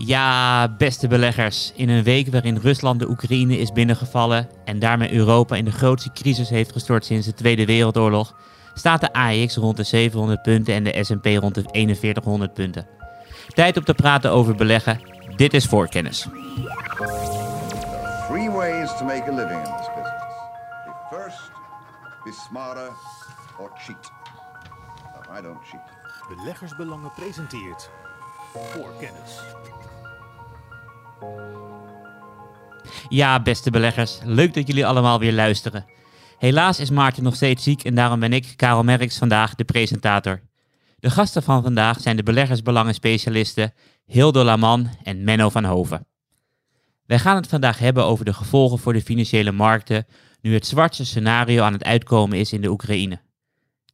Ja, beste beleggers. In een week waarin Rusland de Oekraïne is binnengevallen en daarmee Europa in de grootste crisis heeft gestort sinds de Tweede Wereldoorlog, staat de AX rond de 700 punten en de S&P rond de 4100 punten. Tijd om te praten over beleggen. Dit is voorkennis. Three ways to make a living in this business. Be first, be smarter, or cheat. No, I don't cheat. Beleggersbelangen presenteert Ja, beste beleggers, leuk dat jullie allemaal weer luisteren. Helaas is Maarten nog steeds ziek en daarom ben ik, Karel Merks, vandaag de presentator. De gasten van vandaag zijn de beleggersbelangen specialisten Hildo Laman en Menno van Hoven. Wij gaan het vandaag hebben over de gevolgen voor de financiële markten nu het zwartste scenario aan het uitkomen is in de Oekraïne.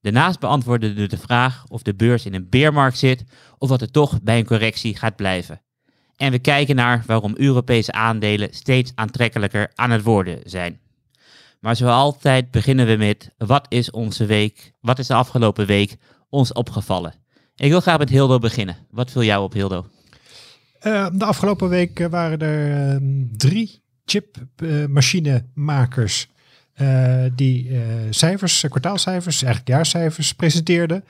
Daarnaast beantwoorden we de vraag of de beurs in een beermarkt zit of dat het toch bij een correctie gaat blijven. En we kijken naar waarom Europese aandelen steeds aantrekkelijker aan het worden zijn. Maar zoals altijd beginnen we met wat is onze week, wat is de afgelopen week ons opgevallen? Ik wil graag met Hildo beginnen. Wat viel jou op, Hildo? Uh, de afgelopen week eh, waren er uh, drie chipmachinemakers die cijfers, kwartaalcijfers, eigenlijk jaarcijfers presenteerden.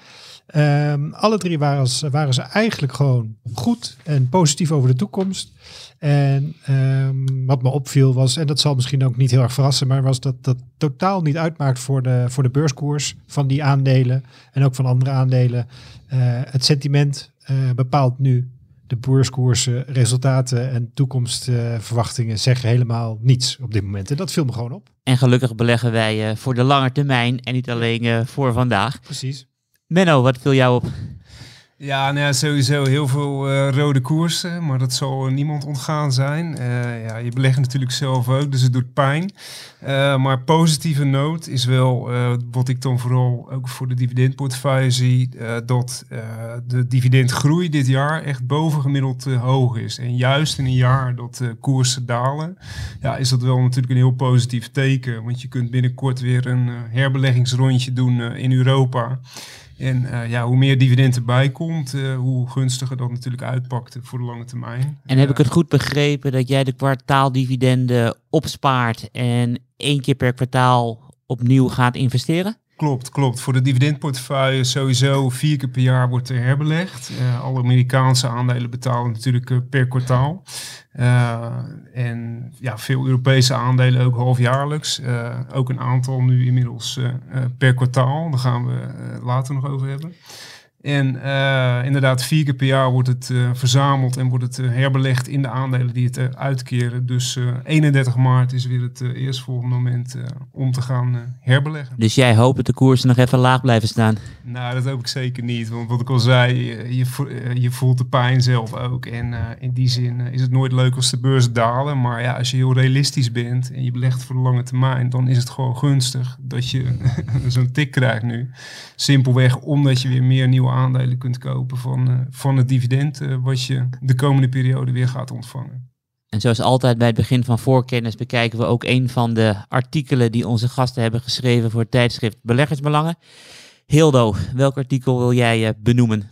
Um, alle drie waren, waren, ze eigenlijk gewoon goed en positief over de toekomst. En um, wat me opviel was, en dat zal misschien ook niet heel erg verrassen, maar was dat dat totaal niet uitmaakt voor de, voor de beurskoers van die aandelen en ook van andere aandelen. Het sentiment bepaalt nu de beurskoersen, resultaten en toekomstverwachtingen zeggen helemaal niets op dit moment. En dat viel me gewoon op. En gelukkig beleggen wij uh, voor de lange termijn en niet alleen voor vandaag. Precies. Menno, wat viel jou op? Ja, nou sowieso heel veel uh, rode koersen, maar dat zal niemand ontgaan zijn. Uh, ja, je belegt natuurlijk zelf ook, dus het doet pijn. Uh, maar positieve noot is wel wat ik dan vooral ook voor de dividendportefeuille zie, dat de dividendgroei dit jaar echt bovengemiddeld hoog is. En juist in een jaar dat koersen dalen, ja, is dat wel natuurlijk een heel positief teken. Want je kunt binnenkort weer een herbeleggingsrondje doen in Europa. En uh, ja, hoe meer dividend erbij komt, uh, hoe gunstiger dat natuurlijk uitpakt voor de lange termijn. En heb ik het goed begrepen dat jij de kwartaaldividenden opspaart en één keer per kwartaal opnieuw gaat investeren? Klopt, klopt. Voor de dividendportefeuille sowieso vier keer per jaar wordt er herbelegd. Uh, alle Amerikaanse aandelen betalen natuurlijk uh, per kwartaal. Uh, en ja, veel Europese aandelen ook halfjaarlijks. ook een aantal nu inmiddels per kwartaal. Daar gaan we later nog over hebben. En uh, inderdaad, vier keer per jaar wordt het uh, verzameld en wordt het uh, herbelegd in de aandelen die het uitkeren. Dus 31 maart is weer het eerstvolgende moment om te gaan herbeleggen. Dus jij hoopt dat de koersen nog even laag blijven staan? Nou, dat hoop ik zeker niet. Want wat ik al zei, je, je voelt de pijn zelf ook. En in die zin is het nooit leuk als de beurs dalen. Maar ja, als je heel realistisch bent en je belegt voor de lange termijn, dan is het gewoon gunstig dat je zo'n tik krijgt nu. Simpelweg omdat je weer meer nieuwe aandelen kunt kopen van, uh, van het dividend uh, wat je de komende periode weer gaat ontvangen. En zoals altijd bij het begin van voorkennis bekijken we ook een van de artikelen die onze gasten hebben geschreven voor het tijdschrift Beleggersbelangen. Hildo, welk artikel wil jij uh, benoemen?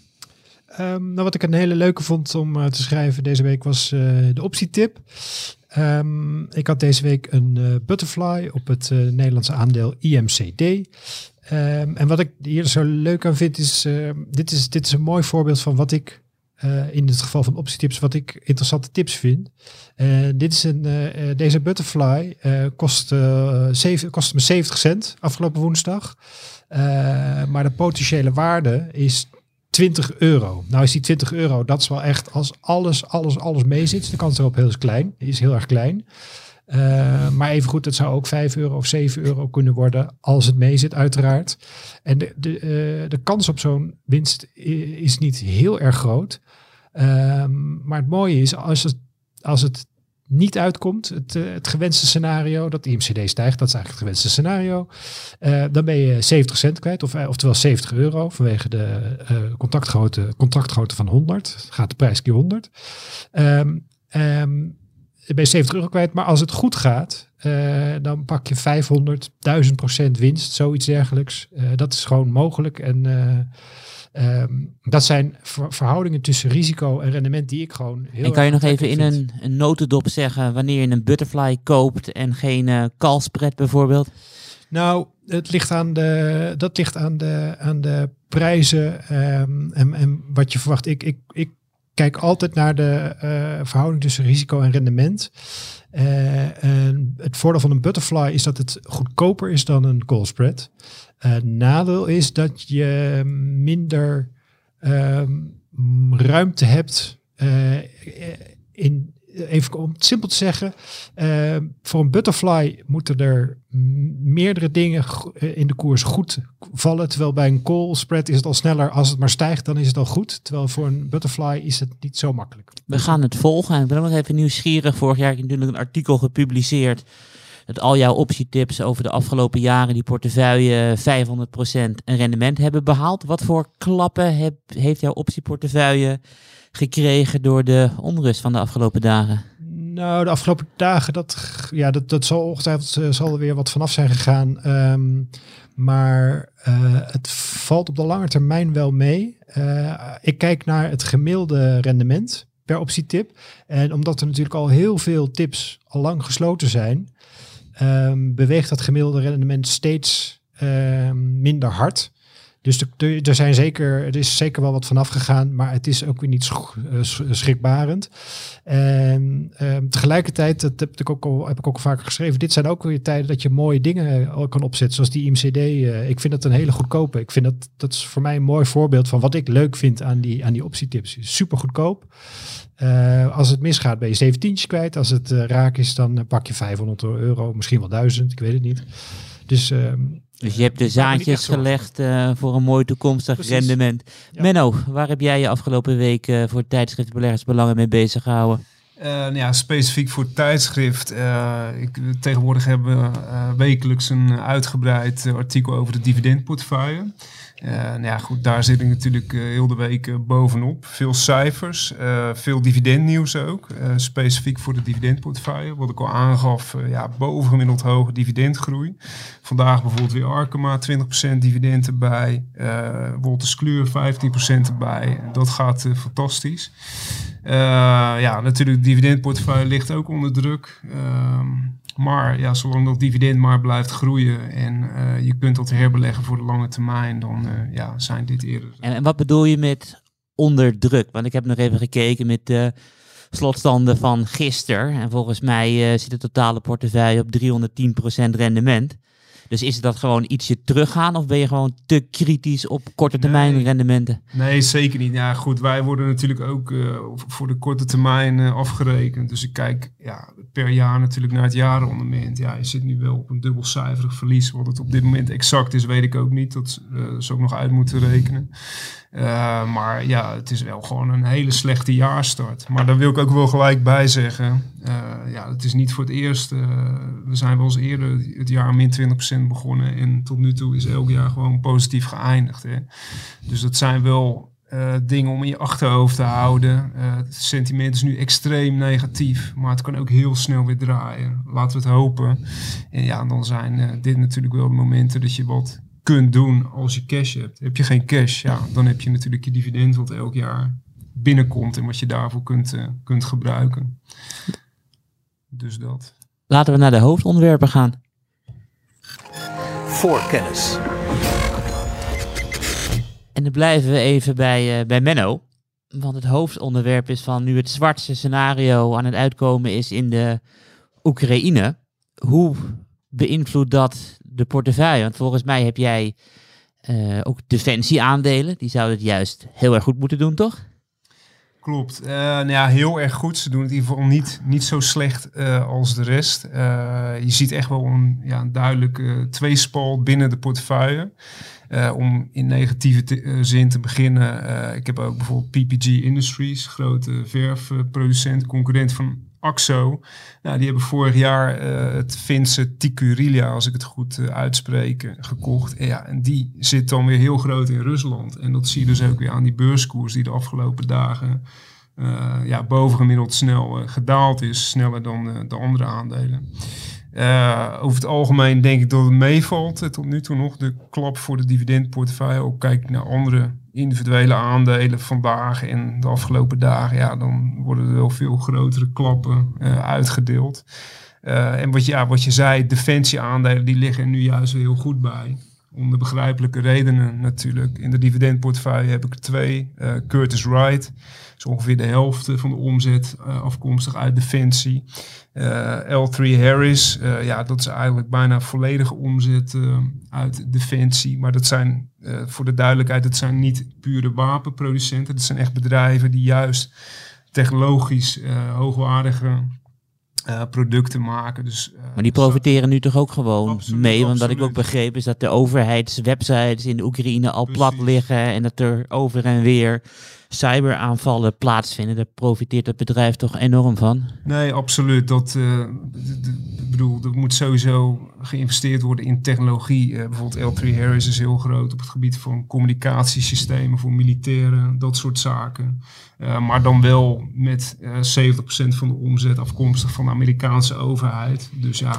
Um, nou, wat ik een hele leuke vond om te schrijven deze week was de optietip. Um, ik had deze week een butterfly op het Nederlandse aandeel IMCD. Um, en wat ik hier zo leuk aan vind is, uh, dit is, dit is een mooi voorbeeld van wat ik, uh, in het geval van optietips, wat ik interessante tips vind. Uh, dit is een, deze butterfly kost, zeven, kost me 70 cent afgelopen woensdag. maar de potentiële waarde is 20 euro. Nou is die 20 euro, dat is wel echt als alles, alles, alles mee zit. De kans erop heel klein, is heel erg klein. Uh, maar evengoed, het zou ook 5 euro of 7 euro kunnen worden als het mee zit, uiteraard. En de, de, uh, de kans op zo'n winst is niet heel erg groot. Uh, maar het mooie is, als het, als het niet uitkomt, het, uh, het gewenste scenario, dat de IMCD stijgt, dat is eigenlijk het gewenste scenario, dan ben je 70 cent kwijt, of, oftewel 70 euro, vanwege de contractgrootte, contractgrootte van 100. Gaat de prijs keer 100. Um, um, ben je 70 euro kwijt. Maar als het goed gaat, uh, dan pak je 500, 1000 procent winst, zoiets dergelijks. Uh, dat is gewoon mogelijk. En Ehm, dat zijn ver- verhoudingen tussen risico en rendement die ik gewoon heel en kan je nog even in een, een notendop zeggen wanneer je een butterfly koopt en geen eh spread bijvoorbeeld? Nou, het ligt aan de, dat ligt aan de, aan de prijzen ehm, en, en wat je verwacht. Ik, ik, ik kijk altijd naar de eh, verhouding tussen risico en rendement. Eh, en het voordeel van een butterfly is dat het goedkoper is dan een call spread. Eh, nadeel is dat je minder ehm, ruimte hebt in, even om het simpel te zeggen, eh, voor een butterfly moeten er meerdere dingen eh, in de koers goed vallen. Terwijl bij een call spread is het al sneller. Als het maar stijgt, dan is het al goed. Terwijl voor een butterfly is het niet zo makkelijk. We gaan het volgen. En ik ben nog even nieuwsgierig. Vorig jaar heb ik natuurlijk een artikel gepubliceerd. Dat al jouw optietips over de afgelopen jaren die portefeuille 500% een rendement hebben behaald. Wat voor klappen heeft jouw optieportefeuille gekregen door de onrust van de afgelopen dagen? Nou, de afgelopen dagen, dat, ja, dat, dat zal ongetwijfeld eh, zal er weer wat vanaf zijn gegaan. Ehm, maar eh, het valt op de lange termijn wel mee. Eh, ik kijk naar het gemiddelde rendement per optietip. En omdat er natuurlijk al heel veel tips al lang gesloten zijn, ehm, beweegt dat gemiddelde rendement steeds ehm, minder hard. Dus er- zijn zeker, er is zeker wel wat vanaf gegaan, maar het is ook weer niet eh, sch- schrikbarend. En ehm, tegelijkertijd, dat heb ik, ook al, heb ik ook al vaker geschreven, dit zijn ook weer tijden dat je mooie dingen eh, kan opzetten, zoals die IMCD. eh, ik vind dat een hele goedkope. Ik vind dat, dat is voor mij een mooi voorbeeld van wat ik leuk vind aan die, aan die optietips. Super goedkoop. Als het misgaat ben je 17 kwijt. Als het raak is, dan pak je 500 euro, misschien wel 1000, ik weet het niet. Dus ehm, Dus je hebt de zaadjes gelegd eh, voor een mooi toekomstig Precies. rendement. Ja. Menno, waar heb jij je afgelopen week eh, voor tijdschrift Beleggersbelangen mee bezig gehouden? Eh, nou ja, specifiek voor tijdschrift. ik, tegenwoordig hebben we wekelijks een uitgebreid artikel over de dividendportefeuille. Eh, nou ja, goed, daar zit ik natuurlijk eh, heel de week eh, bovenop. Veel cijfers, veel dividendnieuws ook. specifiek voor de dividendportefeuille. Wat ik al aangaf, ja, bovengemiddeld hoge dividendgroei. Vandaag bijvoorbeeld weer Arkema, 20% dividend erbij. Wolters Kluwer, 15% erbij. Dat gaat fantastisch. Ja, natuurlijk, de dividendportefeuille ligt ook onder druk. Ehm, maar ja, zolang dat dividend maar blijft groeien en eh, je kunt dat herbeleggen voor de lange termijn, dan eh, ja, zijn dit eerder. En, en wat bedoel je met onder druk? Want ik heb nog even gekeken met de slotstanden van gisteren. En volgens mij eh, zit de totale portefeuille op 310% rendement. Dus is dat gewoon ietsje teruggaan of ben je gewoon te kritisch op korte termijn Nee. rendementen? Nee, zeker niet. Ja, goed, wij worden natuurlijk ook eh, voor de korte termijn eh, afgerekend. Dus ik kijk ja, per jaar natuurlijk naar het jarenrendement. Ja, je zit nu wel op een dubbelcijferig verlies. Wat het op dit moment exact is, weet ik ook niet. Dat eh zou ik nog uit moeten rekenen. Maar ja, het is wel gewoon een hele slechte jaarstart. Maar daar wil ik ook wel gelijk bij zeggen. ja, het is niet voor het eerst. we zijn wel eens eerder het jaar min 20% begonnen. En tot nu toe is elk jaar gewoon positief geëindigd. Hè. Dus dat zijn wel eh, dingen om in je achterhoofd te houden. Eh, het sentiment is nu extreem negatief, maar het kan ook heel snel weer draaien. Laten we het hopen. En ja, dan zijn eh, dit natuurlijk wel de momenten dat je wat kunt doen als je cash hebt. Heb je geen cash, ja, dan heb je natuurlijk je dividend wat elk jaar binnenkomt en wat je daarvoor kunt, kunt gebruiken. Dus dat. Laten we naar de hoofdonderwerpen gaan. Voorkennis. En dan blijven we even bij, eh, bij Menno. Want het hoofdonderwerp is van nu het zwartste scenario aan het uitkomen is in de Oekraïne. Hoe beïnvloedt dat de portefeuille? Want volgens mij heb jij eh, ook defensieaandelen. Die zouden het juist heel erg goed moeten doen, toch? Klopt. Eh, nou ja, heel erg goed. Ze doen het in ieder geval niet, niet zo slecht eh, als de rest. Eh, je ziet echt wel een, ja, een duidelijke tweespalt binnen de portefeuille. Om in negatieve zin te beginnen. ik heb ook bijvoorbeeld PPG Industries, grote verfproducent, concurrent van Axo. Nou, die hebben vorig jaar eh, het Finse Ticurilia, als ik het goed eh, uitspreek, eh, gekocht. En, ja, en die zit dan weer heel groot in Rusland. En dat zie je dus ook weer aan die beurskoers die de afgelopen dagen eh, ja, bovengemiddeld snel gedaald is. Sneller dan de andere aandelen. Over het algemeen denk ik dat het meevalt tot nu toe nog. De klap voor de dividendportefeuille. Ook kijk naar andere individuele aandelen vandaag en de afgelopen dagen, ja, dan worden er wel veel grotere klappen eh, uitgedeeld. Eh, en wat, ja, wat je zei, defensieaandelen, die liggen er nu juist heel goed bij. Om de begrijpelijke redenen natuurlijk. In de dividendportefeuille heb ik twee. Eh, Curtis Wright, is ongeveer de helft van de omzet eh, afkomstig uit defensie. Eh, L3 Harris, eh, ja, dat is eigenlijk bijna volledige omzet eh, uit defensie. Maar dat zijn, eh, voor de duidelijkheid, dat zijn niet pure wapenproducenten. Dat zijn echt bedrijven die juist technologisch eh, hoogwaardige eh, producten maken. Dus, eh, Maar die profiteren nu toch ook gewoon Absoluut, mee? Want wat ik ook begreep is dat de overheidswebsites in de Oekraïne al plat liggen en dat er over en weer cyberaanvallen plaatsvinden. Daar profiteert het bedrijf toch enorm van. Nee, absoluut. Dat, eh, bedoel, er moet sowieso geïnvesteerd worden in technologie. Eh, bijvoorbeeld L3 Harris is heel groot op het gebied van communicatiesystemen voor militairen, dat soort zaken. Eh, maar dan wel met eh 70% van de omzet afkomstig van de Amerikaanse overheid. Dus ja,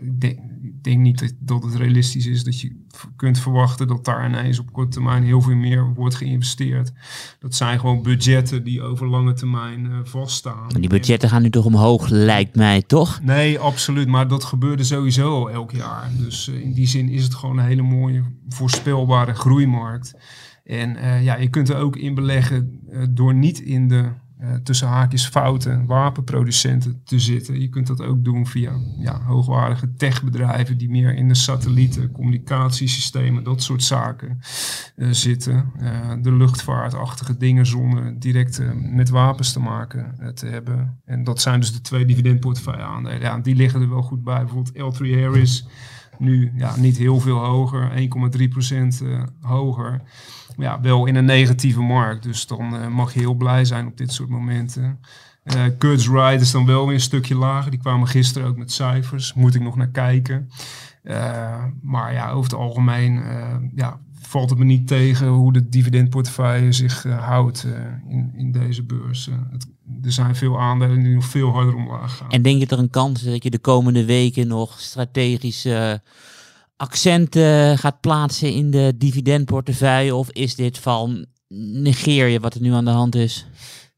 ik denk, denk niet dat, dat het realistisch is dat je kunt verwachten dat daar ineens op korte termijn heel veel meer wordt geïnvesteerd. Dat zijn gewoon budgetten die over lange termijn eh, vaststaan. Maar die budgetten gaan nu toch omhoog, lijkt mij, toch? Nee, absoluut. Maar dat gebeurde sowieso al elk jaar. Dus eh, in die zin is het gewoon een hele mooie, voorspelbare groeimarkt. En eh, ja, je kunt er ook in beleggen door niet in de eh, tussen haakjes foute wapenproducenten te zitten. Je kunt dat ook doen via ja, hoogwaardige techbedrijven die meer in de satellieten, communicatiesystemen, dat soort zaken eh, zitten. Eh, de luchtvaartachtige dingen zonder direct met wapens te maken te hebben. En dat zijn dus de twee dividendportefeuille aandelen. Ja, die liggen er wel goed bij. Bijvoorbeeld L3 Harris nu ja, niet heel veel hoger, 1,3% eh hoger. Ja, wel in een negatieve markt. Dus dan eh, mag je heel blij zijn op dit soort momenten. Eh Curtis Wright is dan wel weer een stukje lager. Die kwamen gisteren ook met cijfers. Moet ik nog naar kijken. Eh, maar ja, over het algemeen ja, valt het me niet tegen hoe de dividendportefeuille zich houdt in, in deze beurs. Het, er zijn veel aandelen die nog veel harder omlaag gaan. En denk je dat er een kans is dat je de komende weken nog strategische accenten gaat plaatsen in de dividendportefeuille? Of is dit van negeer je wat er nu aan de hand is?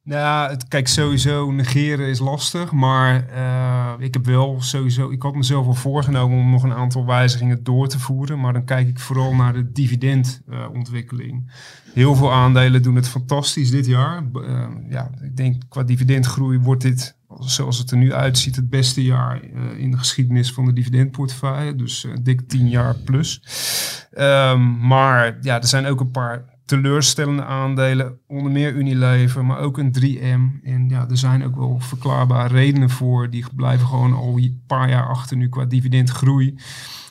Nou, het, kijk, sowieso negeren is lastig, maar eh, ik heb wel sowieso, ik had mezelf al voorgenomen om nog een aantal wijzigingen door te voeren, maar dan kijk ik vooral naar de dividendontwikkeling. Heel veel aandelen doen het fantastisch dit jaar. Eh, ja, ik denk qua dividendgroei wordt dit, zoals het er nu uitziet, het beste jaar eh, in de geschiedenis van de dividendportefeuille, dus eh, dik 10 jaar plus. Ehm, maar ja, er zijn ook een paar teleurstellende aandelen, onder meer Unilever, maar ook een 3M. En ja, er zijn ook wel verklaarbare redenen voor. Die blijven gewoon al een paar jaar achter nu qua dividendgroei.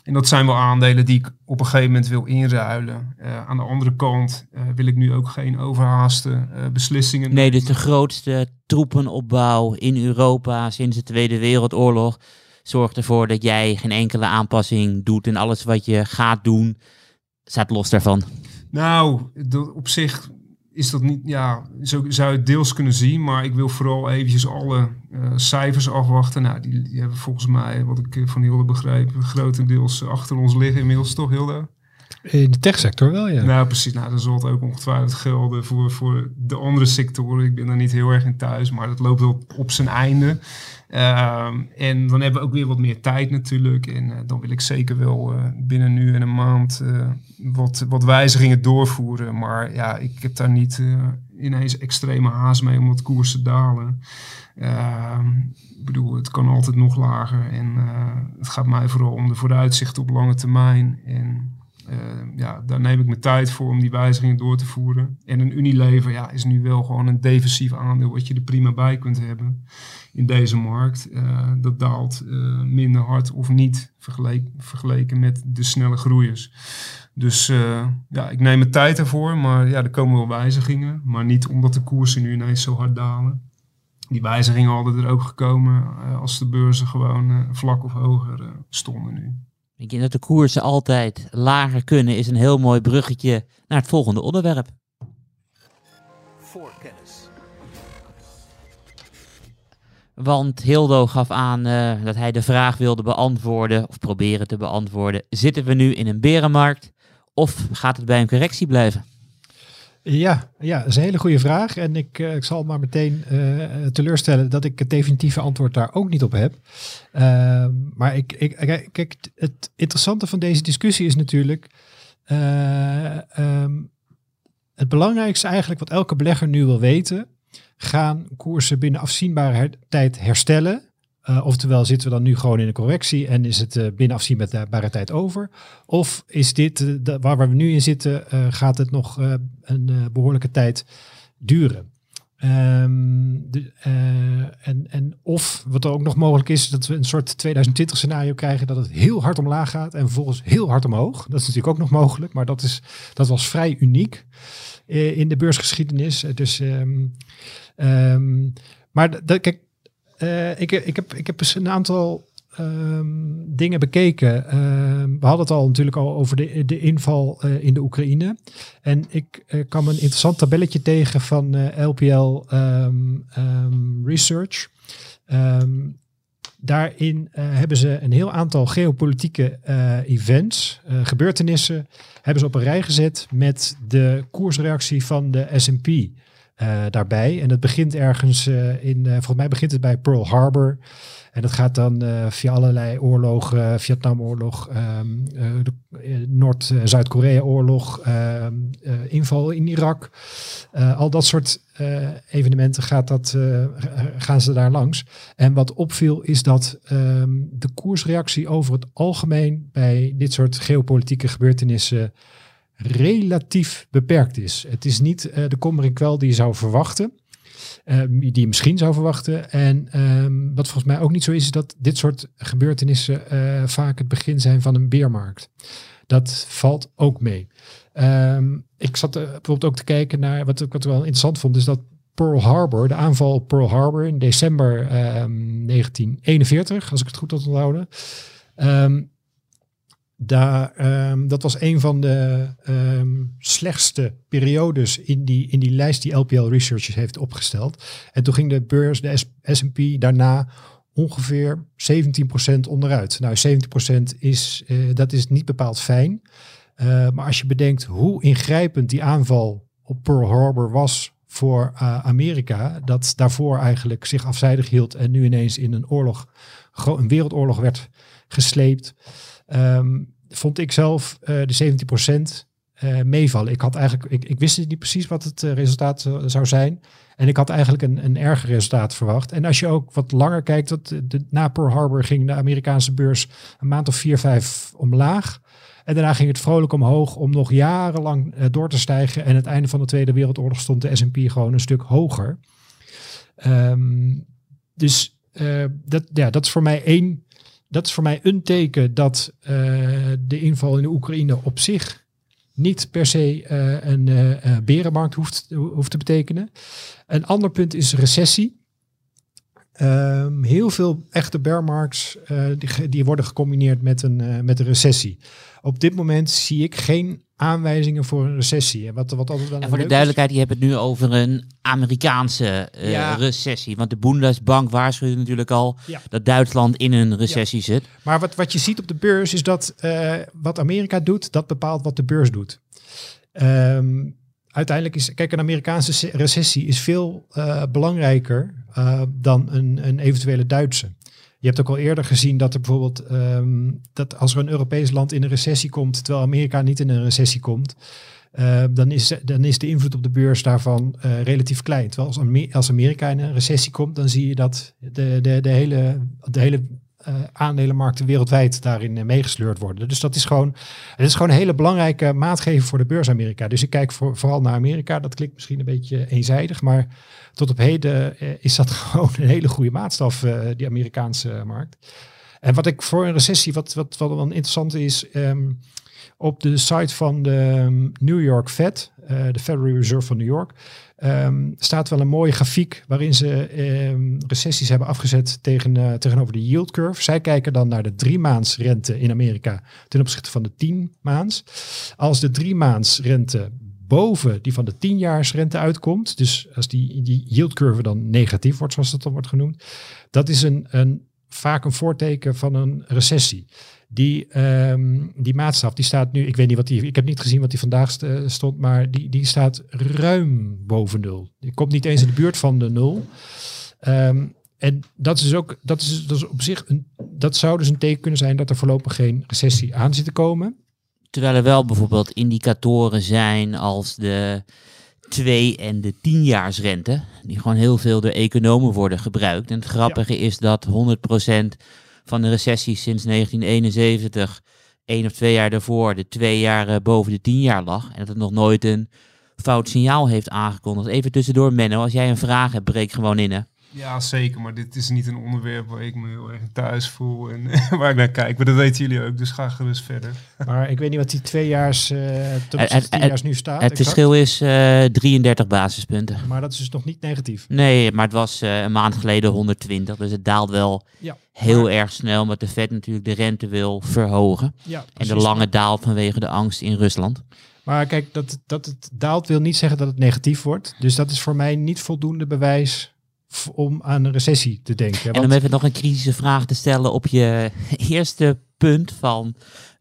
En dat zijn wel aandelen die ik op een gegeven moment wil inruilen. Eh, aan de andere kant eh, wil ik nu ook geen overhaaste eh, beslissingen Nee, dus de grootste troepenopbouw in Europa sinds de Tweede Wereldoorlog zorgt ervoor dat jij geen enkele aanpassing doet en alles wat je gaat doen staat los daarvan. Nou, op zich is dat niet, ja, zo zou je het deels kunnen zien, maar ik wil vooral eventjes alle eh, cijfers afwachten. Nou, die, die hebben volgens mij, wat ik eh, van Hilde begreep, grotendeels achter ons liggen inmiddels, toch Hilde? In de techsector wel, ja. Nou, precies. Nou, dan zal het ook ongetwijfeld gelden voor, voor de andere sectoren. Ik ben daar niet heel erg in thuis, maar dat loopt wel op zijn einde. Ehm, en dan hebben we ook weer wat meer tijd natuurlijk. En eh, dan wil ik zeker wel eh, binnen nu en een maand eh, wat, wat wijzigingen doorvoeren. Maar ja, ik heb daar niet ineens extreme haast mee omdat koersen dalen. Ehm, ik bedoel, het kan altijd nog lager. En het gaat mij vooral om de vooruitzichten op lange termijn. En ja, daar neem ik mijn tijd voor om die wijzigingen door te voeren. En een Unilever ja, is nu wel gewoon een defensief aandeel wat je er prima bij kunt hebben in deze markt. Eh, dat daalt eh, minder hard of niet vergeleken, vergeleken met de snelle groeiers. Dus eh, ja, ik neem mijn tijd ervoor, maar ja, er komen wel wijzigingen. Maar niet omdat de koersen nu ineens zo hard dalen. Die wijzigingen hadden er ook gekomen als de beurzen gewoon vlak of hoger stonden nu. Denk je dat de koersen altijd lager kunnen, is een heel mooi bruggetje naar het volgende onderwerp. Want Hildo gaf aan eh, dat hij de vraag wilde beantwoorden, of proberen te beantwoorden. Zitten we nu in een berenmarkt of gaat het bij een correctie blijven? Ja, ja, dat is een hele goede vraag. En ik, eh, ik zal maar meteen eh, teleurstellen dat ik het definitieve antwoord daar ook niet op heb. Ehm, maar ik, ik, kijk, het interessante van deze discussie is natuurlijk. eh, ehm, het belangrijkste eigenlijk wat elke belegger nu wil weten. Gaan koersen binnen afzienbare tijd herstellen? Eh, oftewel zitten we dan nu gewoon in een correctie en is het eh, binnen afzienbare tijd over? Of is dit, eh, waar we nu in zitten, gaat het nog een eh, behoorlijke tijd duren? Ehm, eh, en, en of wat er ook nog mogelijk is, dat we een soort 2020 scenario krijgen dat het heel hard omlaag gaat en vervolgens heel hard omhoog. Dat is natuurlijk ook nog mogelijk, maar dat, is, dat was vrij uniek in de beursgeschiedenis. Eh, Dus, ehm, ehm, maar dat, kijk, eh, ik, ik, heb, ik heb eens een aantal ehm, dingen bekeken. We hadden het al natuurlijk al over de, de inval eh, in de Oekraïne. En ik eh, kwam een interessant tabelletje tegen van eh, LPL Research. Ehm, daarin eh, hebben ze een heel aantal geopolitieke eh, events, eh, gebeurtenissen, hebben ze op een rij gezet met de koersreactie van de S&P daarbij. En dat begint ergens in, volgens mij begint het bij Pearl Harbor. En dat gaat dan eh, via allerlei oorlogen, Vietnamoorlog, ehm, eh, eh, Noord-Zuid-Korea-oorlog, ehm, eh, inval in Irak. Eh, al dat soort eh, evenementen gaat dat, eh, gaan ze daar langs. En wat opviel is dat ehm, de koersreactie over het algemeen bij dit soort geopolitieke gebeurtenissen relatief beperkt is. Het is niet eh, de kommer kwel die je zou verwachten. Eh, die je misschien zou verwachten. En ehm, wat volgens mij ook niet zo is, is dat dit soort gebeurtenissen eh, vaak het begin zijn van een beermarkt. Dat valt ook mee. Ehm, ik zat eh, bijvoorbeeld ook te kijken naar, wat ik wat wel interessant vond, is dat Pearl Harbor, de aanval op Pearl Harbor in december ehm, 1941, als ik het goed had onthouden. Ehm, daar, ehm, dat was een van de ehm, slechtste periodes in die, in die lijst die LPL Research heeft opgesteld. En toen ging de beurs, de S&P, daarna ongeveer 17% onderuit. Nou, 17% is, eh, dat is niet bepaald fijn. Eh, maar als je bedenkt hoe ingrijpend die aanval op Pearl Harbor was voor eh, Amerika, dat daarvoor eigenlijk zich afzijdig hield en nu ineens in een oorlog, een wereldoorlog werd gesleept, ehm, vond ik zelf eh, de 17% eh, meevallen. Ik had eigenlijk, ik, ik wist niet precies wat het eh, resultaat zou zijn. En ik had eigenlijk een, een erger resultaat verwacht. En als je ook wat langer kijkt, dat de, na Pearl Harbor ging de Amerikaanse beurs een maand of vier, vijf omlaag. En daarna ging het vrolijk omhoog om nog jarenlang door te stijgen. En het einde van de Tweede Wereldoorlog stond de S&P gewoon een stuk hoger. Ehm, dus dat, ja, dat is voor mij één. Dat is voor mij een teken dat eh, de inval in de Oekraïne op zich niet per se eh, een eh, berenmarkt hoeft, hoeft te betekenen. Een ander punt is recessie. Ehm, heel veel echte bear markets eh, die, die worden gecombineerd met een, eh, met een recessie. Op dit moment zie ik geen aanwijzingen voor een recessie. En wat, wat altijd wel En voor de is- duidelijkheid, je hebt het nu over een Amerikaanse eh, Ja. recessie. Want de Bundesbank waarschuwde natuurlijk al Ja. dat Duitsland in een recessie zit. Maar wat, wat je ziet op de beurs is dat wat Amerika doet, dat bepaalt wat de beurs doet. Ehm, uiteindelijk is, kijk, een Amerikaanse se- recessie is veel eh, belangrijker eh, dan een, een eventuele Duitse. Je hebt ook al eerder gezien dat er bijvoorbeeld ehm, dat als er een Europees land in een recessie komt, terwijl Amerika niet in een recessie komt, eh, dan, is, dan is de invloed op de beurs daarvan relatief klein. Terwijl als, als Amerika in een recessie komt, dan zie je dat de, de, de hele, de hele eh, aandelenmarkten wereldwijd daarin eh, meegesleurd worden. Dus dat is gewoon, het is gewoon een hele belangrijke maatgever voor de beurs Amerika. Dus ik kijk voor, vooral naar Amerika. Dat klinkt misschien een beetje eenzijdig, maar tot op heden eh, is dat gewoon een hele goede maatstaf, die Amerikaanse markt. En wat ik voor een recessie, wat, wat, wat interessant is, ehm, op de site van de ehm, New York Fed, de Federal Reserve van New York, ehm, staat wel een mooie grafiek waarin ze ehm, recessies hebben afgezet tegen, eh, tegenover de yield curve. Zij kijken dan naar de drie maands rente in Amerika ten opzichte van de tien maands. Als de drie maands rente boven die van de 10 rente uitkomt, dus als die, die yield curve dan negatief wordt, zoals dat dan wordt genoemd, dat is een, een, vaak een voorteken van een recessie. Die, ehm, die maatstaf, die staat nu, ik weet niet wat die, ik heb niet gezien wat die vandaag eh, stond, maar die, die staat ruim boven nul. Die komt niet eens in de buurt van de nul. Ehm, en dat is ook, dat is, dat is op zich, een, dat zou dus een teken kunnen zijn dat er voorlopig geen recessie aan zit te komen. Terwijl er wel bijvoorbeeld indicatoren zijn als de 2 en de 10-jaarsrente, die gewoon heel veel door economen worden gebruikt. En het grappige is dat 100% van de recessie sinds 1971, één of twee jaar daarvoor, de twee jaar eh, boven de 10 jaar lag. En dat het nog nooit een fout signaal heeft aangekondigd. Even tussendoor, Menno, als jij een vraag hebt, breek gewoon in. Hè? Ja, zeker. Maar dit is niet een onderwerp waar ik me heel erg thuis voel en waar ik naar kijk. Maar dat weten jullie ook, dus ga gerust verder. Maar ik weet niet wat die tweejaars, eh Het- het- van tienjaars nu staat. Het exact. verschil is eh 33 basispunten. Maar dat is dus nog niet negatief. Nee, maar het was eh, een maand geleden 120. Dus het daalt wel Ja. heel Maar- erg snel, omdat de Fed natuurlijk de rente wil verhogen. Ja, En de lange daalt vanwege de angst in Rusland. Maar kijk, dat, dat het daalt wil niet zeggen dat het negatief wordt. Dus dat is voor mij niet voldoende bewijs om aan een recessie te denken. En om even nog een kritische vraag te stellen op je eerste punt van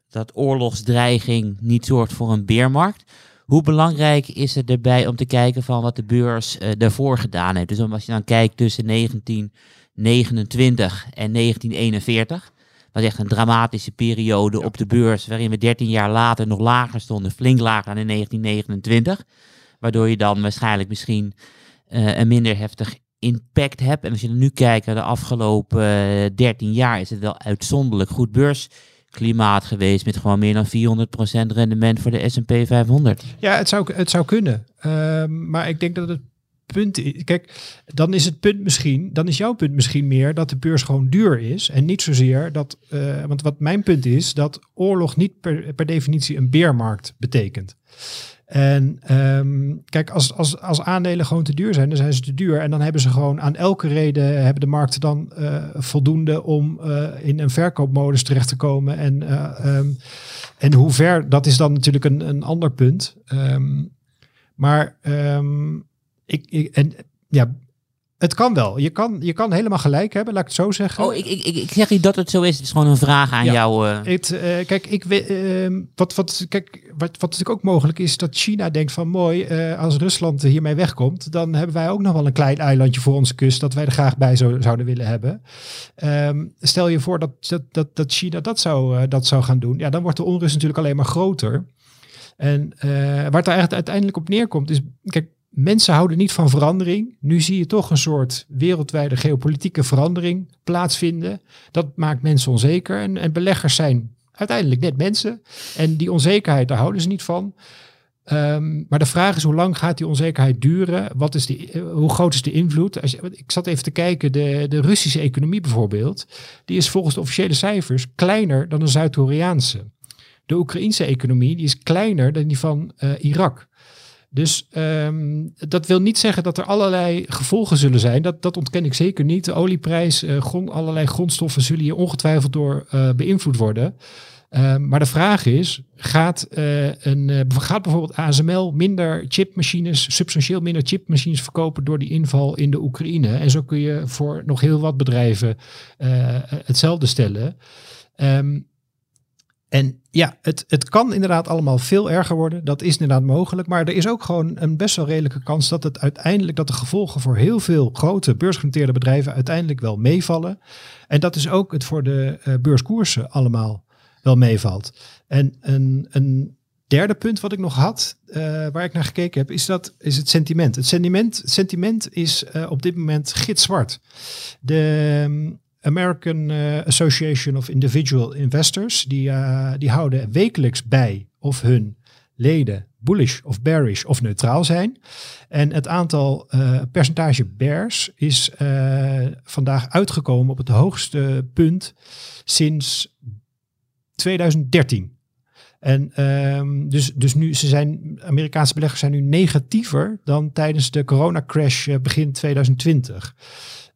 dat oorlogsdreiging niet zorgt voor een beermarkt. Hoe belangrijk is het erbij om te kijken van wat de beurs eh, daarvoor gedaan heeft? Dus als je dan kijkt tussen 1929 en 1941, was echt een dramatische periode op de beurs, waarin we 13 jaar later nog lager stonden, flink lager dan in 1929. Waardoor je dan waarschijnlijk misschien eh, een minder heftig impact hebt. En als je dan nu kijkt naar de afgelopen eh, 13 jaar, is het wel uitzonderlijk goed beursklimaat geweest met gewoon meer dan 400% rendement voor de S&P 500. Ja, het zou, het zou kunnen. Ehm, maar ik denk dat het punt is. Kijk, dan is het punt misschien, dan is jouw punt misschien meer dat de beurs gewoon duur is. En niet zozeer dat. eh, want wat mijn punt is, dat oorlog niet per, per definitie een beermarkt betekent. En ehm, kijk, als, als, als aandelen gewoon te duur zijn, dan zijn ze te duur. En dan hebben ze gewoon aan elke reden hebben de markten dan eh, voldoende om eh, in een verkoopmodus terecht te komen. En, eh, ehm, en hoe ver, dat is dan natuurlijk een, een ander punt. Ehm, maar ik, ik, en ja, het kan wel. Je kan, je kan helemaal gelijk hebben, laat ik het zo zeggen. Oh, ik, ik, ik, zeg niet dat het zo is. Het is gewoon een vraag aan Ja. jou. eh. Het, eh, kijk, ik ehm, wat, wat, kijk, wat, wat natuurlijk ook mogelijk is, dat China denkt van mooi, eh, als Rusland hiermee wegkomt, dan hebben wij ook nog wel een klein eilandje voor onze kust dat wij er graag bij zo, zouden willen hebben. Ehm, stel je voor dat, dat, dat, dat China dat zou, dat zou gaan doen, ja, dan wordt de onrust natuurlijk alleen maar groter. En waar het er eigenlijk uiteindelijk op neerkomt is, kijk, mensen houden niet van verandering. Nu zie je toch een soort wereldwijde geopolitieke verandering plaatsvinden. Dat maakt mensen onzeker. En, en beleggers zijn uiteindelijk net mensen. En die onzekerheid, daar houden ze niet van. Ehm, maar de vraag is, hoe lang gaat die onzekerheid duren? Wat is die, eh, hoe groot is de invloed? Als ik zat even te kijken, de, de Russische economie bijvoorbeeld, die is volgens de officiële cijfers kleiner dan de Zuid-Koreaanse. De Oekraïnse economie die is kleiner dan die van eh, Irak. Dus ehm, dat wil niet zeggen dat er allerlei gevolgen zullen zijn. Dat, dat ontken ik zeker niet. De olieprijs, eh, grond, allerlei grondstoffen zullen hier ongetwijfeld door eh, beïnvloed worden. Ehm, maar de vraag is, gaat, eh, een, gaat bijvoorbeeld ASML minder chipmachines, substantieel minder chipmachines verkopen door die inval in de Oekraïne? En zo kun je voor nog heel wat bedrijven hetzelfde stellen. Ehm, en ja, het, het kan inderdaad allemaal veel erger worden. Dat is inderdaad mogelijk. Maar er is ook gewoon een best wel redelijke kans dat het uiteindelijk dat de gevolgen voor heel veel grote beursgenoteerde bedrijven uiteindelijk wel meevallen. En dat is ook het voor de eh, beurskoersen allemaal wel meevalt. En een, een derde punt wat ik nog had, eh, waar ik naar gekeken heb, is, dat, is het sentiment. Het sentiment, sentiment is eh, op dit moment gitzwart. De American uh, Association of Individual Investors, die, uh, die houden wekelijks bij of hun leden bullish of bearish of neutraal zijn. En het aantal uh, percentage bears is vandaag uitgekomen op het hoogste punt sinds 2013. En um, dus, dus nu, ze zijn, Amerikaanse beleggers zijn nu negatiever dan tijdens de coronacrash uh, begin 2020.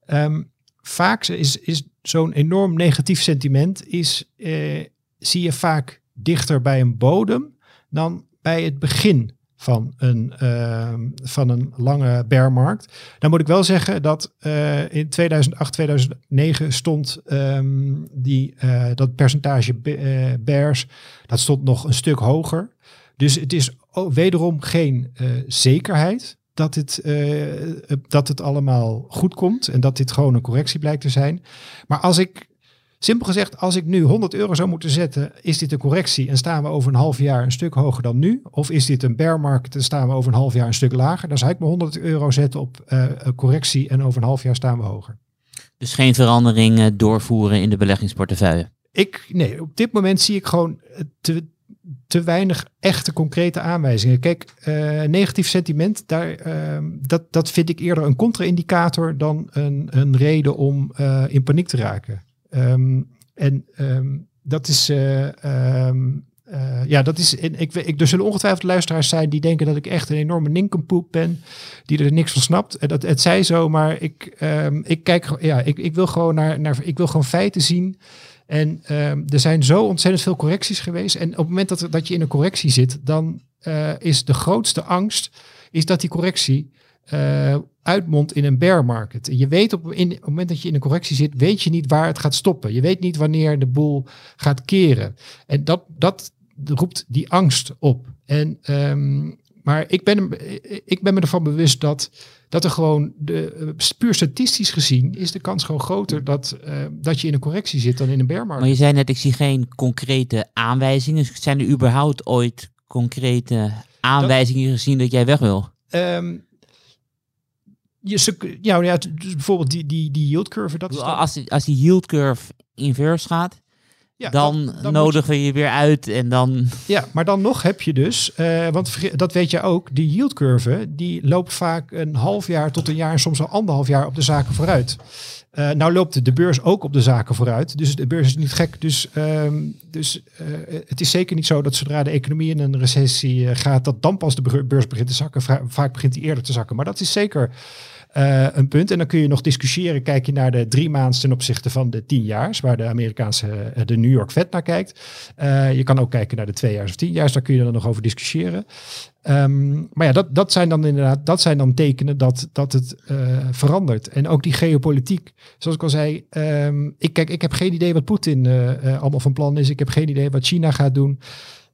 Um, vaak is, is zo'n enorm negatief sentiment, is, uh, zie je vaak dichter bij een bodem dan bij het begin van een, ehm, van een lange bearmarkt. Dan moet ik wel zeggen dat eh, in 2008, 2009 stond ehm, die, eh, dat percentage eh, bears, dat stond nog een stuk hoger. Dus het is wederom geen eh, zekerheid dat het, eh, dat het allemaal goed komt en dat dit gewoon een correctie blijkt te zijn. Maar als ik, simpel gezegd, als ik nu 100 euro zou moeten zetten, is dit een correctie en staan we over een half jaar een stuk hoger dan nu? Of is dit een bear market en staan we over een half jaar een stuk lager? Dan zou ik me 100 euro zetten op eh, correctie en over een half jaar staan we hoger. Dus geen veranderingen doorvoeren in de beleggingsportefeuille. Ik, nee, op dit moment zie ik gewoon te, te weinig echte concrete aanwijzingen. Kijk, eh, negatief sentiment, daar, ehm, dat, dat vind ik eerder een contra-indicator dan een, een reden om eh, in paniek te raken. Ehm, en ehm, dat is. eh, ja, dat is. Ik, ik, er zullen ongetwijfeld luisteraars zijn die denken dat ik echt een enorme nincompoop ben, die er niks van snapt. En dat, het zij zo, maar ik, ik kijk, ja, ik, ik wil gewoon naar, naar, ik wil gewoon feiten zien. En ehm, er zijn zo ontzettend veel correcties geweest. En op het moment dat, dat je in een correctie zit, dan eh, is de grootste angst is dat die correctie eh, uitmondt in een bear market. En je weet op, in, het moment dat je in een correctie zit, weet je niet waar het gaat stoppen. Je weet niet wanneer de boel gaat keren. En dat, dat roept die angst op. En, ehm, maar ik ben, ik ben me ervan bewust dat, dat er gewoon, de, eh, puur statistisch gezien, is de kans gewoon groter dat, eh, dat je in een correctie zit dan in een bear market. Maar je zei net, ik zie geen concrete aanwijzingen. Zijn er überhaupt ooit concrete aanwijzingen gezien dat jij weg wil? Ehm, je, ja, ja, dus bijvoorbeeld die, die, die yield curve, dat is dan- Als, die- als die yield curve inverse gaat, ja, dan, dan- dan moet nodigen we je weer uit en dan... ja, maar dan nog heb je dus, eh, want dat weet je ook, die yield curve, die loopt vaak een half jaar tot een jaar soms al anderhalf jaar op de zaken vooruit. Eh, nou loopt de beurs ook op de zaken vooruit, dus de beurs is niet gek. Dus, ehm, dus eh, het is zeker niet zo dat zodra de economie in een recessie gaat, dat dan pas de beur- beurs begint te zakken. Va- vaak begint die eerder te zakken. Maar dat is zeker eh, een punt. En dan kun je nog discussiëren. Kijk je naar de drie maanden ten opzichte van de tien jaars, waar de Amerikaanse, eh, de New York Fed naar kijkt. Eh, je kan ook kijken naar de twee jaar of tien jaar, daar kun je dan nog over discussiëren. Ehm, maar ja, dat, dat zijn dan inderdaad, dat zijn dan tekenen dat, dat het verandert. En ook die geopolitiek, zoals ik al zei, ehm, ik, kijk, ik heb geen idee wat Poetin allemaal van plan is. Ik heb geen idee wat China gaat doen.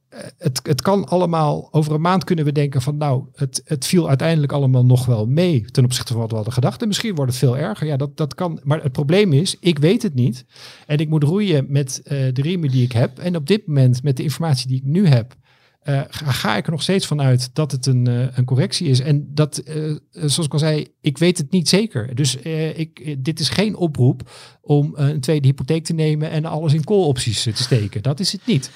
Eh, het, het kan allemaal, over een maand kunnen we denken van nou, het, het viel uiteindelijk allemaal nog wel mee ten opzichte van wat we hadden gedacht. En misschien wordt het veel erger. Ja, dat, dat kan. Maar het probleem is, ik weet het niet. En ik moet roeien met eh, de riemen die ik heb. En op dit moment, met de informatie die ik nu heb, eh, ga, ik er nog steeds van uit dat het een, een correctie is. En dat, zoals ik al zei, ik weet het niet zeker. Dus ik, dit is geen oproep om een tweede hypotheek te nemen en alles in call-opties te steken. Dat is het niet.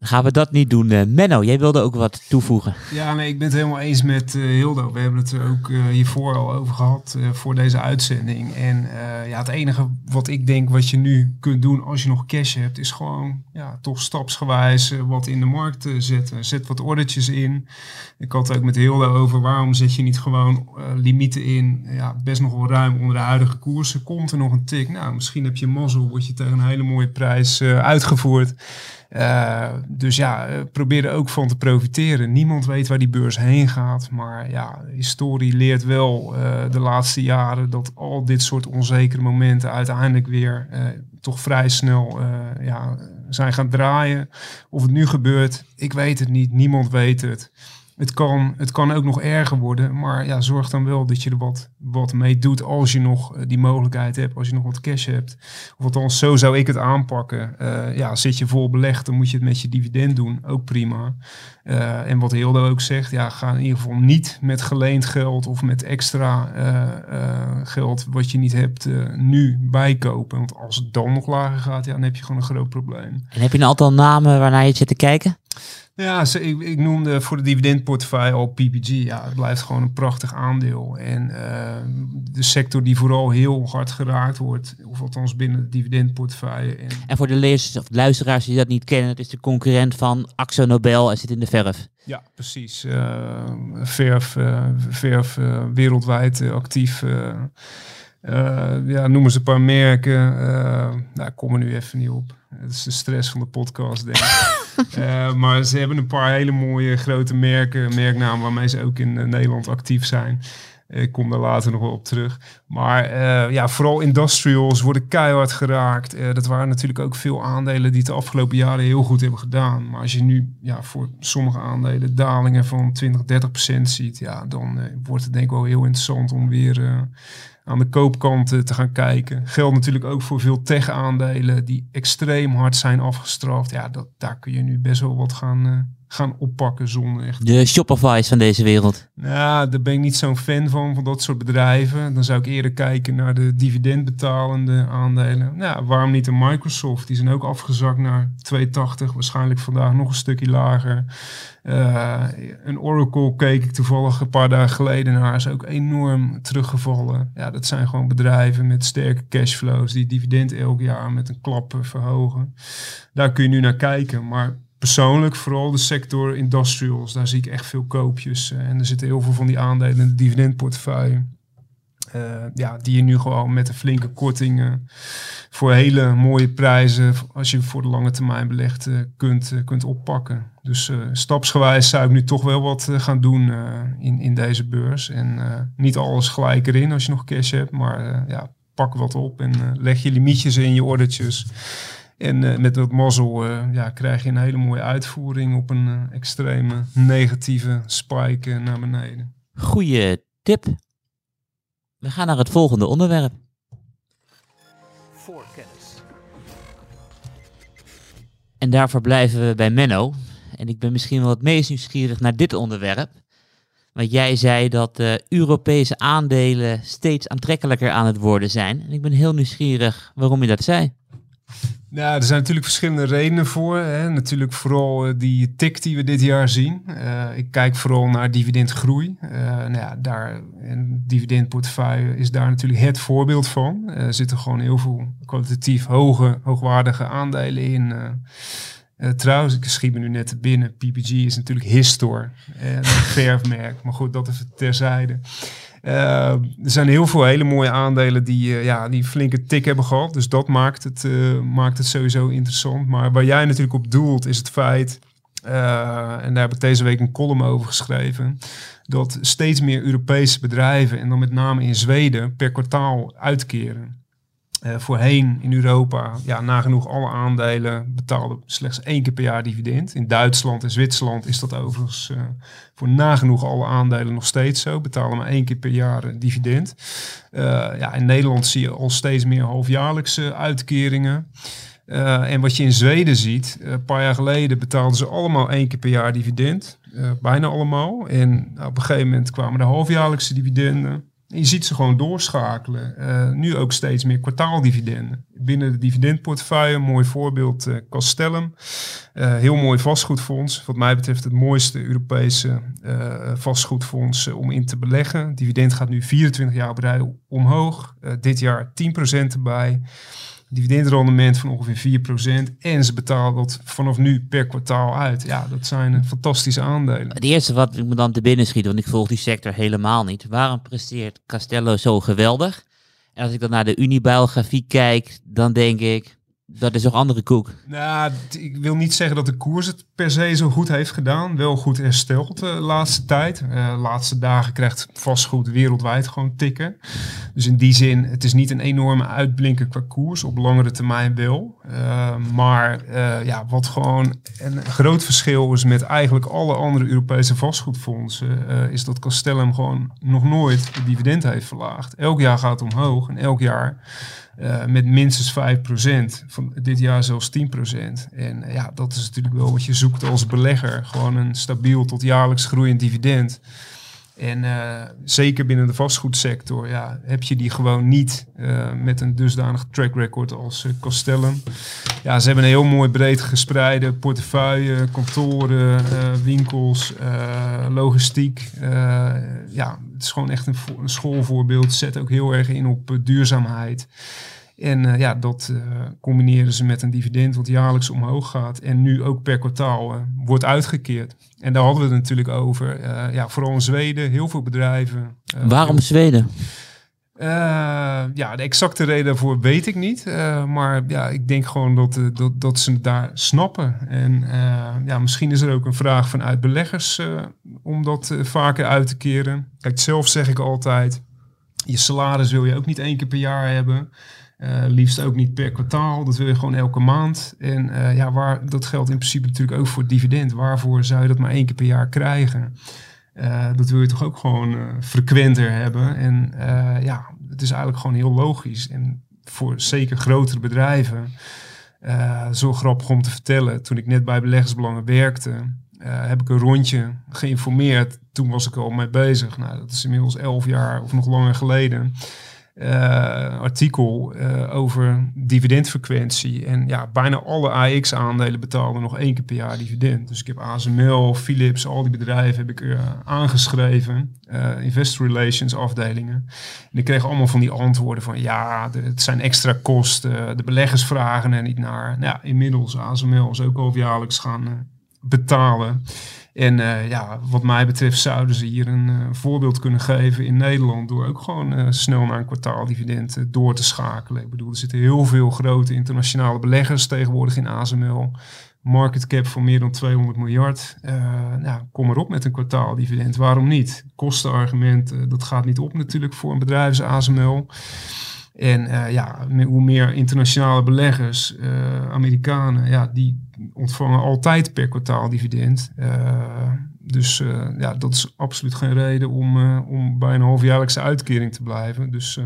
Gaan we dat niet doen. Eh, Menno, jij wilde ook wat toevoegen. Ja, nee, ik ben het helemaal eens met eh, Hildo. We hebben het er ook eh, hiervoor al over gehad eh, voor deze uitzending. En ja, het enige wat ik denk wat je nu kunt doen als je nog cash hebt, is gewoon ja, toch stapsgewijs wat in de markt zetten. Zet wat ordertjes in. Ik had het ook met Hildo over waarom zet je niet gewoon limieten in. Ja, best nog wel ruim onder de huidige koersen. Komt er nog een tik? Nou, misschien heb je mazzel, word je tegen een hele mooie prijs uitgevoerd. Dus ja, eh, probeer er ook van te profiteren. Niemand weet waar die beurs heen gaat. Maar ja, historie leert wel eh, de laatste jaren dat al dit soort onzekere momenten uiteindelijk weer eh, toch vrij snel ja, zijn gaan draaien. Of het nu gebeurt, ik weet het niet. Niemand weet het. Het kan, het kan ook nog erger worden, maar ja, zorg dan wel dat je er wat, wat mee doet als je nog eh, die mogelijkheid hebt, als je nog wat cash hebt. Of althans, zo zou ik het aanpakken. Eh, ja, zit je vol belegd, dan moet je het met je dividend doen, ook prima. Eh, en wat Hildo ook zegt, ja, ga in ieder geval niet met geleend geld of met extra geld wat je niet hebt nu bijkopen. Want als het dan nog lager gaat, ja, dan heb je gewoon een groot probleem. En heb je een aantal namen waarnaar je zit te kijken? Ja, ik, ik noemde voor de dividendportefeuille al PPG. Ja, het blijft gewoon een prachtig aandeel. En eh, de sector die vooral heel hard geraakt wordt, of althans binnen de dividendportefeuille. En, En voor de lezers of luisteraars die dat niet kennen, het is de concurrent van Axo Nobel en zit in de verf. ja, precies. eh, verf, eh, verf wereldwijd actief. Eh, ja, noemen ze een paar merken. eh nou, kom er nu even niet op. Het is de stress van de podcast, denk ik. Eh, maar ze hebben een paar hele mooie grote merken, merknamen waarmee ze ook in Nederland actief zijn. Ik kom daar later nog wel op terug. Maar ja, vooral industrials worden keihard geraakt. Dat waren natuurlijk ook veel aandelen die het de afgelopen jaren heel goed hebben gedaan. Maar als je nu ja, voor sommige aandelen dalingen van 20, 30 procent ziet, ja, dan wordt het denk ik wel heel interessant om weer aan de koopkant eh, te gaan kijken. Geldt natuurlijk ook voor veel tech-aandelen die extreem hard zijn afgestraft. Ja, dat, daar kun je nu best wel wat gaan, eh, gaan oppakken zonder echt De Shopify's van deze wereld. nou, daar ben ik niet zo'n fan van, van dat soort bedrijven. Dan zou ik eerder kijken naar de dividendbetalende aandelen. Nou, waarom niet een Microsoft? Die zijn ook afgezakt naar 2,80. Waarschijnlijk vandaag nog een stukje lager. Eh, een Oracle keek ik toevallig een paar dagen geleden naar. Is ook enorm teruggevallen. Ja, dat zijn gewoon bedrijven met sterke cashflows. Die dividend elk jaar met een klap verhogen. Daar kun je nu naar kijken. Maar persoonlijk, vooral de sector industrials, daar zie ik echt veel koopjes. Eh, en er zitten heel veel van die aandelen in de dividendportefeuille. Eh, ja, die je nu gewoon met een flinke korting voor hele mooie prijzen, als je voor de lange termijn belegt, eh, kunt, kunt oppakken. Dus stapsgewijs zou ik nu toch wel wat gaan doen in, in deze beurs. En niet alles gelijk erin als je nog cash hebt, maar ja, pak wat op en leg je limietjes in je ordertjes. En eh, met wat mazzel eh, ja, krijg je een hele mooie uitvoering op een eh, extreme negatieve spike naar beneden. Goeie tip. We gaan naar het volgende onderwerp. Voorkennis. En daarvoor blijven we bij Menno. En ik ben misschien wel het meest nieuwsgierig naar dit onderwerp. Want jij zei dat Europese aandelen steeds aantrekkelijker aan het worden zijn. En ik ben heel nieuwsgierig waarom je dat zei. Ja, er zijn natuurlijk verschillende redenen voor. Hè. Natuurlijk vooral eh, die tik die we dit jaar zien. Eh, ik kijk vooral naar dividendgroei. Eh nou ja, daar, een dividendportefeuille is daar natuurlijk het voorbeeld van. Er zitten gewoon heel veel kwalitatief hoge, hoogwaardige aandelen in. trouwens, ik schiet me nu net binnen. PPG is natuurlijk Histor, een verfmerk. Maar goed, dat even terzijde. Eh, er zijn heel veel hele mooie aandelen die, eh, ja, die flinke tik hebben gehad. Dus dat maakt het, eh, maakt het sowieso interessant. Maar waar jij natuurlijk op doelt is het feit... en daar heb ik deze week een column over geschreven... dat steeds meer Europese bedrijven, en dan met name in Zweden... per kwartaal uitkeren. Eh, voorheen in Europa, ja, nagenoeg alle aandelen betaalden slechts één keer per jaar dividend. In Duitsland en Zwitserland is dat overigens eh, voor nagenoeg alle aandelen nog steeds zo. Betalen maar één keer per jaar eh, dividend. Ja, in Nederland zie je al steeds meer halfjaarlijkse uitkeringen. En wat je in Zweden ziet, een paar jaar geleden betaalden ze allemaal één keer per jaar dividend. Bijna allemaal. En nou, op een gegeven moment kwamen de halfjaarlijkse dividenden. Je ziet ze gewoon doorschakelen. Eh, nu ook steeds meer kwartaaldividenden. Binnen de dividendportefeuille, mooi voorbeeld, eh, Castellum. Eh, heel mooi vastgoedfonds. Wat mij betreft het mooiste Europese vastgoedfonds om in te beleggen. Dividend gaat nu 24 jaar op rij omhoog. Dit jaar 10% erbij. Dividendrendement van ongeveer 4%. En ze betalen dat vanaf nu per kwartaal uit. Ja, dat zijn fantastische aandelen. Het eerste wat ik me dan te binnen schiet, want ik volg die sector helemaal niet. Waarom presteert Castello zo geweldig? En als ik dan naar de Unibail-grafiek kijk, dan denk ik, dat is toch andere koek. Nou, ik wil niet zeggen dat de koers het per se zo goed heeft gedaan. Wel goed hersteld de laatste tijd. Eh, laatste dagen krijgt vastgoed wereldwijd gewoon tikken. Dus in die zin, het is niet een enorme uitblinker qua koers. Op langere termijn wel. Eh, maar eh, ja, wat gewoon een groot verschil is met eigenlijk alle andere Europese vastgoedfondsen... eh, is dat Castellum gewoon nog nooit de dividend heeft verlaagd. Elk jaar gaat het omhoog en elk jaar... Eh, met minstens 5%. Van dit jaar zelfs 10%. En eh, ja, dat is natuurlijk wel wat je zoekt als belegger. Gewoon een stabiel tot jaarlijks groeiend dividend. En eh, zeker binnen de vastgoedsector ja, heb je die gewoon niet eh, met een dusdanig track record als Castellum. Ja, ze hebben een heel mooi breed gespreide portefeuille, kantoren, winkels, logistiek. Ja, het is gewoon echt een, een schoolvoorbeeld. Zet ook heel erg in op duurzaamheid. En eh, ja, dat eh, combineren ze met een dividend wat jaarlijks omhoog gaat en nu ook per kwartaal eh, wordt uitgekeerd. En daar hadden we het natuurlijk over. Ja, vooral in Zweden, heel veel bedrijven. Waarom Zweden? Ja, de exacte reden daarvoor weet ik niet. Maar ja, ik denk gewoon dat, dat, dat ze het daar snappen. En ja, misschien is er ook een vraag vanuit beleggers om dat vaker uit te keren. Kijk, zelf zeg ik altijd, je salaris wil je ook niet één keer per jaar hebben. Eh, liefst ook niet per kwartaal. Dat wil je gewoon elke maand. En eh, ja, waar, dat geldt in principe natuurlijk ook voor het dividend. Waarvoor zou je dat maar één keer per jaar krijgen? Eh, dat wil je toch ook gewoon frequenter hebben. En ja, het is eigenlijk gewoon heel logisch. En voor zeker grotere bedrijven, zo grappig om te vertellen. Toen ik net bij beleggersbelangen werkte, heb ik een rondje geïnformeerd. Toen was ik al mee bezig. Nou, dat is inmiddels elf jaar of nog langer geleden. Eh, artikel eh, over dividendfrequentie. En ja, bijna alle AX-aandelen betalen nog één keer per jaar dividend. Dus ik heb ASML, Philips, al die bedrijven heb ik eh, aangeschreven. investor relations afdelingen. En ik kreeg allemaal van die antwoorden van ja, het zijn extra kosten. De beleggers vragen er niet naar. Nou, ja, inmiddels ASML is ook al jaarlijks gaan betalen. En eh, ja, wat mij betreft zouden ze hier een eh, voorbeeld kunnen geven in Nederland door ook gewoon eh, snel naar een kwartaaldividend door te schakelen. Ik bedoel, er zitten heel veel grote internationale beleggers tegenwoordig in ASML. Market cap van meer dan 200 miljard. Nou, kom erop met een kwartaaldividend. Waarom niet? Kostenargument, dat gaat niet op natuurlijk voor een bedrijf als ASML. En ja, hoe meer internationale beleggers, Amerikanen, ja, die ontvangen altijd per kwartaal dividend. Eh, dus eh, ja, dat is absoluut geen reden om, eh, om bij een halfjaarlijkse uitkering te blijven. Dus eh,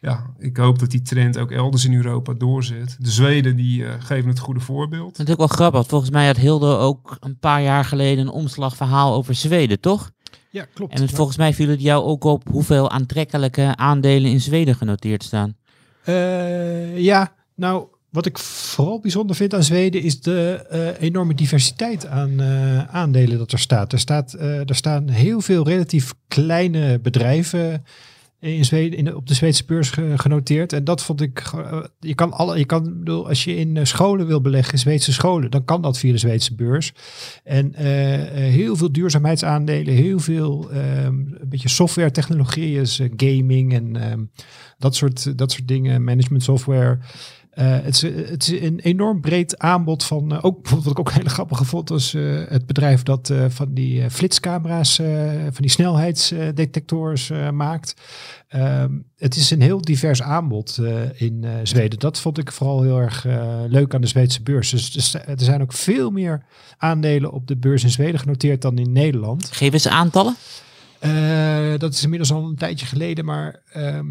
ja, ik hoop dat die trend ook elders in Europa doorzet. De Zweden die geven het goede voorbeeld. Dat is ook wel grappig. Volgens mij had Hilde ook een paar jaar geleden een omslagverhaal over Zweden, toch? Ja, klopt. En het, volgens mij viel het jou ook op hoeveel aantrekkelijke aandelen in Zweden genoteerd staan. Eh, ja, nou, wat ik vooral bijzonder vind aan Zweden is de eh, enorme diversiteit aan eh, aandelen dat er staat. Er, staat eh, er staan heel veel relatief kleine bedrijven in Zweden, in op de Zweedse beurs ge- genoteerd. En dat vond ik, je kan alle, je kan, bedoel, als je in scholen wil beleggen, Zweedse scholen, dan kan dat via de Zweedse beurs. En heel veel duurzaamheidsaandelen, heel veel ehm, een beetje software technologieën, gaming en ehm, dat soort, dat soort dingen, management software. Eh, het, is, het is een enorm breed aanbod van, eh, ook bijvoorbeeld wat ik ook een hele grappige vond, was eh, het bedrijf dat eh, van die eh, flitscamera's, eh, van die snelheidsdetectors eh, maakt. Ehm, het is een heel divers aanbod eh, in eh, Zweden. Dat vond ik vooral heel erg eh, leuk aan de Zweedse beurs. Dus, dus er zijn ook veel meer aandelen op de beurs in Zweden genoteerd dan in Nederland. Geef eens aantallen. Eh, dat is inmiddels al een tijdje geleden, maar ehm,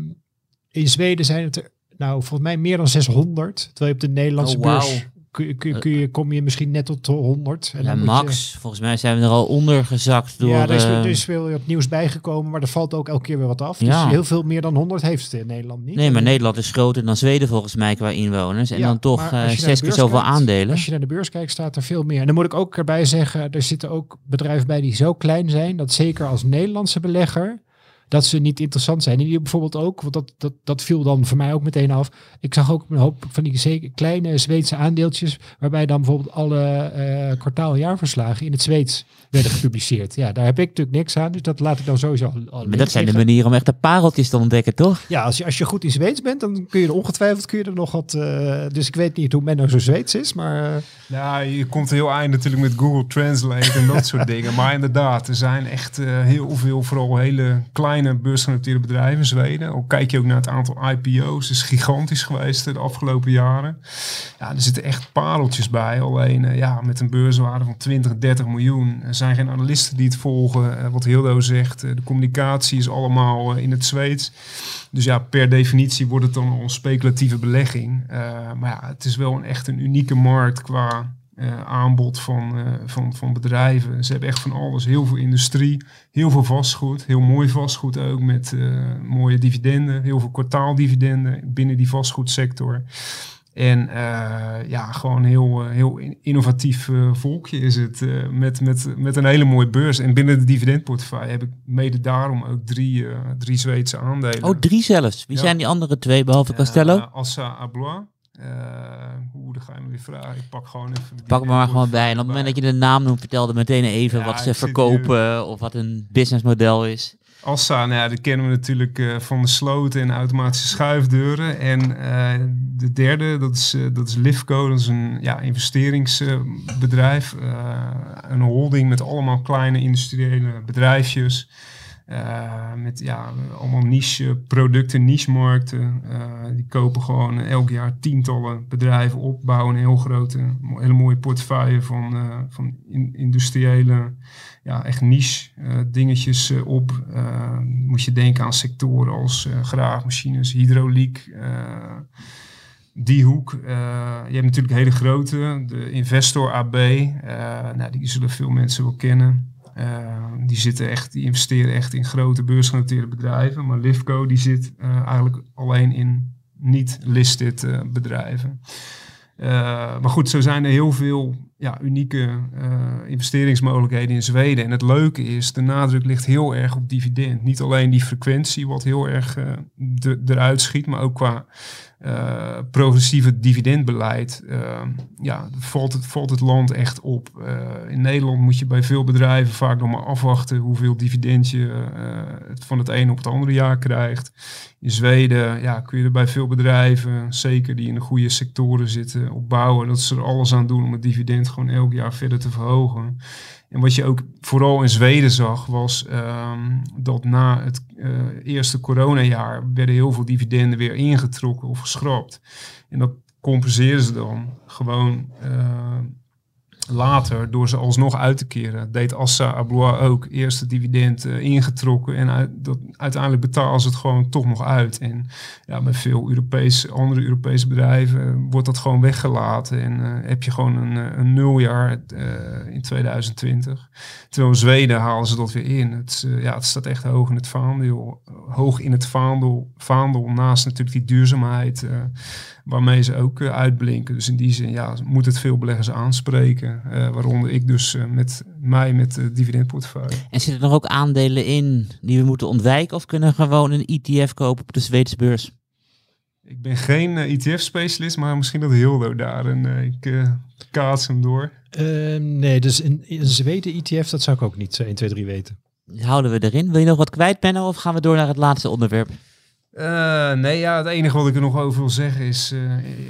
in Zweden zijn het er, nou, volgens mij meer dan 600. Terwijl je op de Nederlandse Oh, beurs kun, kun, je- kun je, kom je misschien net tot 100. En Ja, dan max. Volgens mij zijn we er al onder gezakt door... ja, er is, eh, er is wat nieuws bijgekomen, maar er valt ook elke keer weer wat af. Ja. Dus heel veel meer dan 100 heeft het in Nederland niet. nee, maar Nederland is groter dan Zweden volgens mij qua inwoners. En Ja, dan toch eh, zes keer zoveel kijkt- aandelen. Als je naar de beurs kijkt, staat er veel meer. En dan moet ik ook erbij zeggen, er zitten ook bedrijven bij die zo klein zijn, dat zeker als Nederlandse belegger, dat ze niet interessant zijn. En die bijvoorbeeld ook, want dat, dat, dat viel dan voor mij ook meteen af. Ik zag ook een hoop van die zeker kleine Zweedse aandeeltjes, waarbij dan bijvoorbeeld alle eh kwartaal-jaarverslagen in het Zweeds werden gepubliceerd. Ja, daar heb ik natuurlijk niks aan, dus dat laat ik dan sowieso al, al Maar dat zijn de manieren om echt de pareltjes te ontdekken, toch? Ja, als je, als je goed in Zweeds bent, dan kun je er ongetwijfeld kun je er nog wat. eh, dus ik weet niet hoe Menno zo Zweeds is, maar. eh, Ja, je komt heel eind natuurlijk met Google Translate en dat soort dingen. Maar inderdaad, er zijn echt eh, heel veel, vooral hele kleine beursgenoteerde bedrijven in Zweden. Al kijk je ook naar het aantal IPO's, is gigantisch geweest de afgelopen jaren. Ja, er zitten echt pareltjes bij. Alleen eh, ja, met een beurswaarde van 20, 30 miljoen. Er zijn geen analisten die het volgen. Eh, wat Hildo zegt, eh, de communicatie is allemaal in het Zweeds. Dus ja, per definitie wordt het dan een speculatieve belegging. Maar ja, het is wel een echt een unieke markt qua eh, aanbod van, eh, van, van bedrijven. Ze hebben echt van alles. Heel veel industrie, heel veel vastgoed. Heel mooi vastgoed ook met eh, mooie dividenden. Heel veel kwartaaldividenden binnen die vastgoedsector. En ja, gewoon heel, heel in- innovatief volkje is het. met, met, met een hele mooie beurs. En binnen de dividendportefeuille heb ik mede daarom ook drie, drie Zweedse aandelen. Oh, drie zelfs. Wie Ja. zijn die andere twee, behalve Castello? Assa Ablois. Eh, Hoe, dan ga je me weer vragen. Ik pak gewoon even... Pak me maar gewoon bij. En op het moment dat je de naam noemt, vertelde meteen even Ja, wat ze verkopen of wat een businessmodel is. Assa, nou ja, dat kennen we natuurlijk eh, van de sloten en automatische schuifdeuren. En eh, de derde, dat is, eh, dat is Livco, dat is een ja, investeringsbedrijf. eh, een holding met allemaal kleine industriële bedrijfjes. Eh, met ja, allemaal niche producten, niche markten. Eh, die kopen gewoon elk jaar tientallen bedrijven op, bouwen een heel grote, hele mooie portefeuille van, eh, van in- industriële, ja, echt niche dingetjes op. Moet je denken aan sectoren als graafmachines, hydrauliek. die hoek. Je hebt natuurlijk hele grote, de Investor AB. nou, die zullen veel mensen wel kennen. Eh, die, zitten echt, die investeren echt in grote beursgenoteerde bedrijven. Maar Livco die zit eh, eigenlijk alleen in niet-listed eh, bedrijven. Maar goed, zo zijn er heel veel ja, unieke investeringsmogelijkheden in Zweden. En het leuke is, de nadruk ligt heel erg op dividend. Niet alleen die frequentie, wat heel erg eruit schiet, maar ook qua eh, progressieve dividendbeleid. eh, ja, valt het, het land echt op. Eh, in Nederland moet je bij veel bedrijven vaak nog maar afwachten hoeveel dividend je eh, het van het ene op het andere jaar krijgt. In Zweden ja, kun je er bij veel bedrijven, zeker die in de goede sectoren zitten, op bouwen. Dat ze er alles aan doen om het dividend gewoon elk jaar verder te verhogen. En wat je ook vooral in Zweden zag, was ehm, dat na het eh, eerste coronajaar werden heel veel dividenden weer ingetrokken of geschrapt. En dat compenseren ze dan gewoon eh, later door ze alsnog uit te keren. Deed Assa Ablois ook eerst het dividend eh, ingetrokken en dat, uiteindelijk betalen ze het gewoon toch nog uit. En ja, bij veel Europese, andere Europese bedrijven eh, wordt dat gewoon weggelaten en eh, heb je gewoon een, een nuljaar in 2020. Terwijl in Zweden halen ze dat weer in. Het, ja, het staat echt hoog in het vaandel. Hoog in het vaandel, vaandel naast natuurlijk die duurzaamheid waarmee ze ook eh, uitblinken. Dus in die zin ja, moet het veel beleggers aanspreken. eh, waaronder ik dus eh, met mij met de dividendportefeuille. En zitten er ook aandelen in die we moeten ontwijken? Of kunnen we gewoon een ETF kopen op de Zweedse beurs? Ik ben geen ETF-specialist, maar misschien dat Hildo daar. En ik eh, kaats hem door. Ehm, nee, dus een, een Zweden ETF, dat zou ik ook niet zo 1, 2, 3 weten. Houden we erin? Wil je nog wat kwijt, Benno? Of gaan we door naar het laatste onderwerp? Eh, nee, ja, het enige wat ik er nog over wil zeggen is... eh,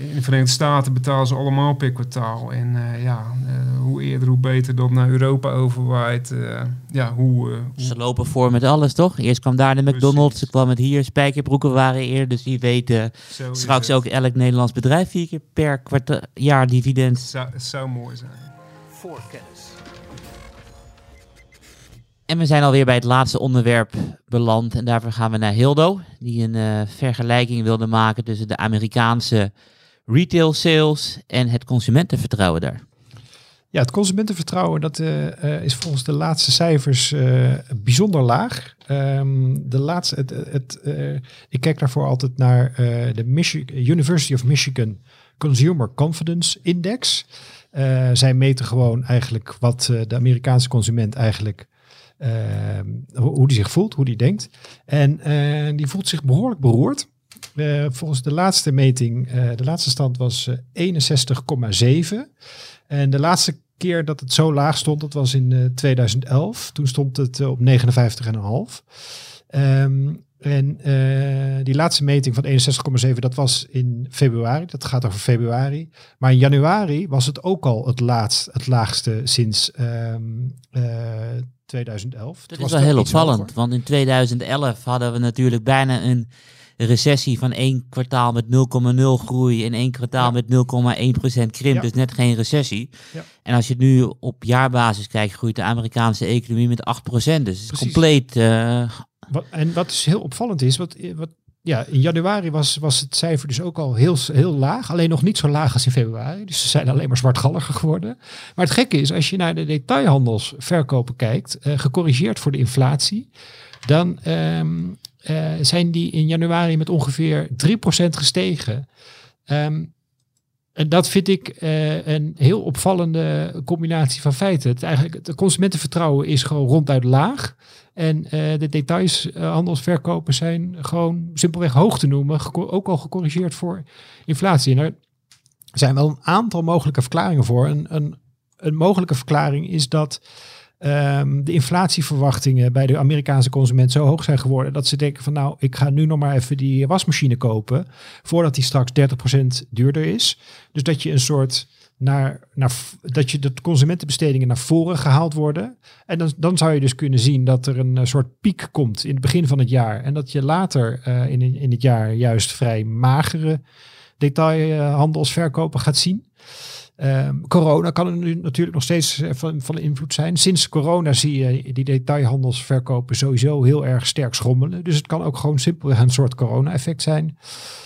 in de Verenigde Staten betalen ze allemaal per kwartaal. En eh, ja, eh, hoe eerder hoe beter dat naar Europa overwaait. eh, ja, hoe... hoe Ze lopen voor met alles, toch? Eerst kwam daar de McDonald's, toen kwam het hier. Spijkerbroeken waren eerder, dus wie weet zo is straks ook elk Nederlands bedrijf vier keer per kwart jaar dividend. Het zou, zou mooi zijn. Voorkennis. En we zijn alweer bij het laatste onderwerp beland. En daarvoor gaan we naar Hildo, die een eh, vergelijking wilde maken tussen de Amerikaanse retail sales en het consumentenvertrouwen daar. Ja, het consumentenvertrouwen dat, eh, eh, is volgens de laatste cijfers bijzonder laag. Ehm, de laatste, het, het, ik kijk daarvoor altijd naar de University of Michigan Consumer Confidence Index. Zij meten gewoon eigenlijk wat de Amerikaanse consument eigenlijk hoe, hoe die zich voelt, hoe die denkt. En eh, die voelt zich behoorlijk beroerd. Eh, volgens de laatste meting, eh, de laatste stand was eh, 61,7. En de laatste keer dat het zo laag stond, dat was in eh, 2011. Toen stond het op 59,5. Ehm en die laatste meting van 61,7, dat was in februari. Dat gaat over februari. Maar in januari was het ook al het, laatst, het laagste sinds ehm, eh, 2011. Dat Toen is was wel heel opvallend, hoger. want in 2011 hadden we natuurlijk bijna een recessie van één kwartaal met 0,0 groei en één kwartaal Ja. met 0,1% krimp, Ja. dus net geen recessie. Ja. En als je het nu op jaarbasis kijkt, groeit de Amerikaanse economie met 8%. Dus het is compleet eh, Wat, en wat dus heel opvallend is, wat, wat, ja, in januari was, was het cijfer dus ook al heel, heel laag. Alleen nog niet zo laag als in februari. Dus ze zijn alleen maar zwartgalliger geworden. Maar het gekke is, als je naar de detailhandelsverkopen kijkt, eh, gecorrigeerd voor de inflatie, dan ehm, eh, zijn die in januari met ongeveer 3% gestegen. Ehm, en dat vind ik eh, een heel opvallende combinatie van feiten. Het, eigenlijk, het consumentenvertrouwen is gewoon ronduit laag. En eh, de details, eh, handelsverkopen zijn gewoon simpelweg hoog te noemen. ook al gecorrigeerd voor inflatie. En er zijn wel een aantal mogelijke verklaringen voor. Een, een mogelijke verklaring is dat ehm, de inflatieverwachtingen bij de Amerikaanse consument zo hoog zijn geworden dat ze denken van nou, ik ga nu nog maar even die wasmachine kopen voordat die straks 30% duurder is. Dus dat je een soort naar, naar dat je de consumentenbestedingen naar voren gehaald worden. En dan, dan zou je dus kunnen zien dat er een eh, soort piek komt in het begin van het jaar. En dat je later eh, in, in het jaar juist vrij magere detailhandelsverkopen gaat zien. Ehm, corona kan er nu natuurlijk nog steeds eh, van, van invloed zijn. Sinds corona zie je die detailhandelsverkopen sowieso heel erg sterk schommelen. Dus het kan ook gewoon simpelweg een soort corona-effect zijn.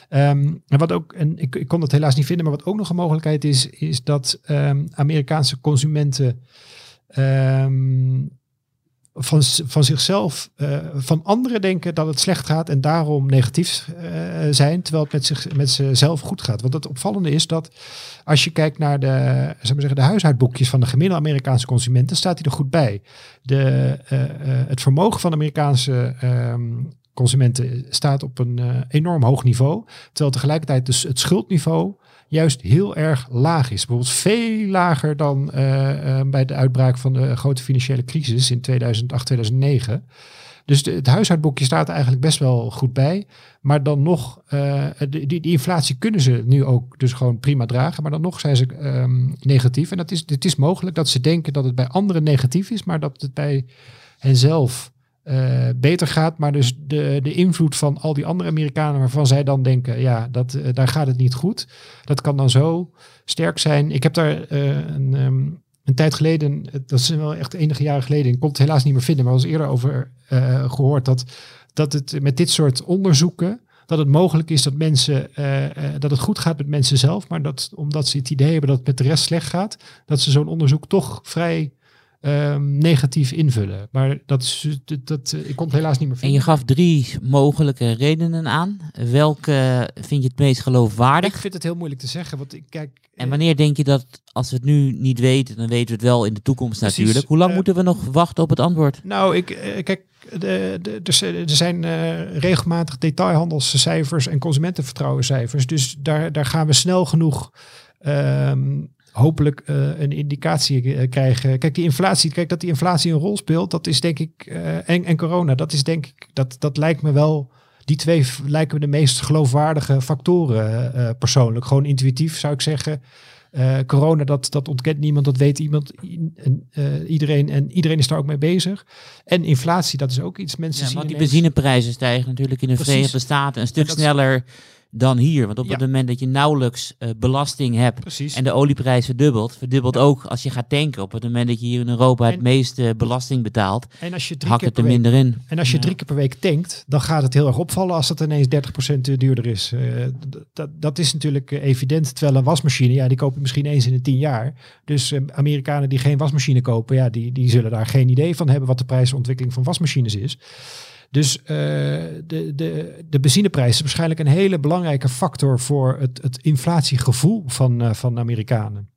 Ehm, en wat ook, en ik, ik kon dat helaas niet vinden, maar wat ook nog een mogelijkheid is, is dat ehm, Amerikaanse consumenten van, van zichzelf, uh, van anderen denken dat het slecht gaat en daarom negatief uh, zijn, terwijl het met, zich, met zichzelf goed gaat. Want het opvallende is dat als je kijkt naar de, zeg maar de huishoudboekjes van de gemiddelde Amerikaanse consumenten, staat hij er goed bij. De, uh, het vermogen van Amerikaanse um, consumenten staat op een enorm hoog niveau, terwijl tegelijkertijd dus het schuldniveau juist heel erg laag is. Bijvoorbeeld veel lager dan uh, bij de uitbraak van de grote financiële crisis in 2008, 2009. Dus het huishoudboekje staat eigenlijk best wel goed bij. Maar dan nog, uh, die, die, inflatie kunnen ze nu ook dus gewoon prima dragen. Maar dan nog zijn ze um, negatief. En dat is, het is mogelijk dat ze denken dat het bij anderen negatief is, maar dat het bij henzelf uh, beter gaat. Maar dus de, de invloed van al die andere Amerikanen waarvan zij dan denken, ja, dat, uh, daar gaat het niet goed. Dat kan dan zo sterk zijn. Ik heb daar uh, een, um, een tijd geleden, dat is wel echt enige jaren geleden, ik kon het helaas niet meer vinden, maar was eerder over gehoord dat, dat het met dit soort onderzoeken, dat het mogelijk is dat mensen, dat het goed gaat met mensen zelf, maar dat omdat ze het idee hebben dat het met de rest slecht gaat, dat ze zo'n onderzoek toch vrij um, negatief invullen. Maar dat is, dat, dat, ik kon het helaas niet meer vinden. En je gaf drie mogelijke redenen aan. Welke vind je het meest geloofwaardig? Ik vind het heel moeilijk te zeggen. Want ik kijk, en wanneer denk je dat, als we het nu niet weten, dan weten we het wel in de toekomst Precies, natuurlijk. Hoe lang uh, moeten we nog wachten op het antwoord? Nou, ik, uh, kijk, de, de, de, er zijn uh, regelmatig detailhandelscijfers en consumentenvertrouwencijfers. Dus daar, daar gaan we snel genoeg um, hopelijk uh, een indicatie uh, krijgen. Kijk, die inflatie, kijk dat die inflatie een rol speelt, dat is denk ik, uh, en, en corona, dat is denk ik, dat, dat lijkt me wel, die twee lijken me de meest geloofwaardige factoren persoonlijk. Gewoon intuïtief zou ik zeggen. corona, dat, dat ontkent niemand, dat weet iemand, iedereen en iedereen is daar ook mee bezig. En inflatie, dat is ook iets mensen ja, zien. Maar die benzineprijzen stijgen natuurlijk in de Precies. Verenigde Staten een stuk sneller dan hier. Want op ja. het moment dat je nauwelijks uh, belasting hebt Precies. en de olieprijs verdubbelt, verdubbelt ja. ook als je gaat tanken. Op het moment dat je hier in Europa en, het meeste belasting betaalt, en als je drie hakt keer het er per minder week, in. En als je Ja. drie keer per week tankt, dan gaat het heel erg opvallen als het ineens 30% duurder is. Eh, dat, dat is natuurlijk eh, evident. Terwijl een wasmachine, ja, die koop je misschien eens in de tien jaar. Dus eh, Amerikanen die geen wasmachine kopen, ja, die, die zullen daar geen idee van hebben wat de prijsontwikkeling van wasmachines is. Dus eh, de, de, de benzineprijs is waarschijnlijk een hele belangrijke factor voor het, het inflatiegevoel van, eh, van de Amerikanen.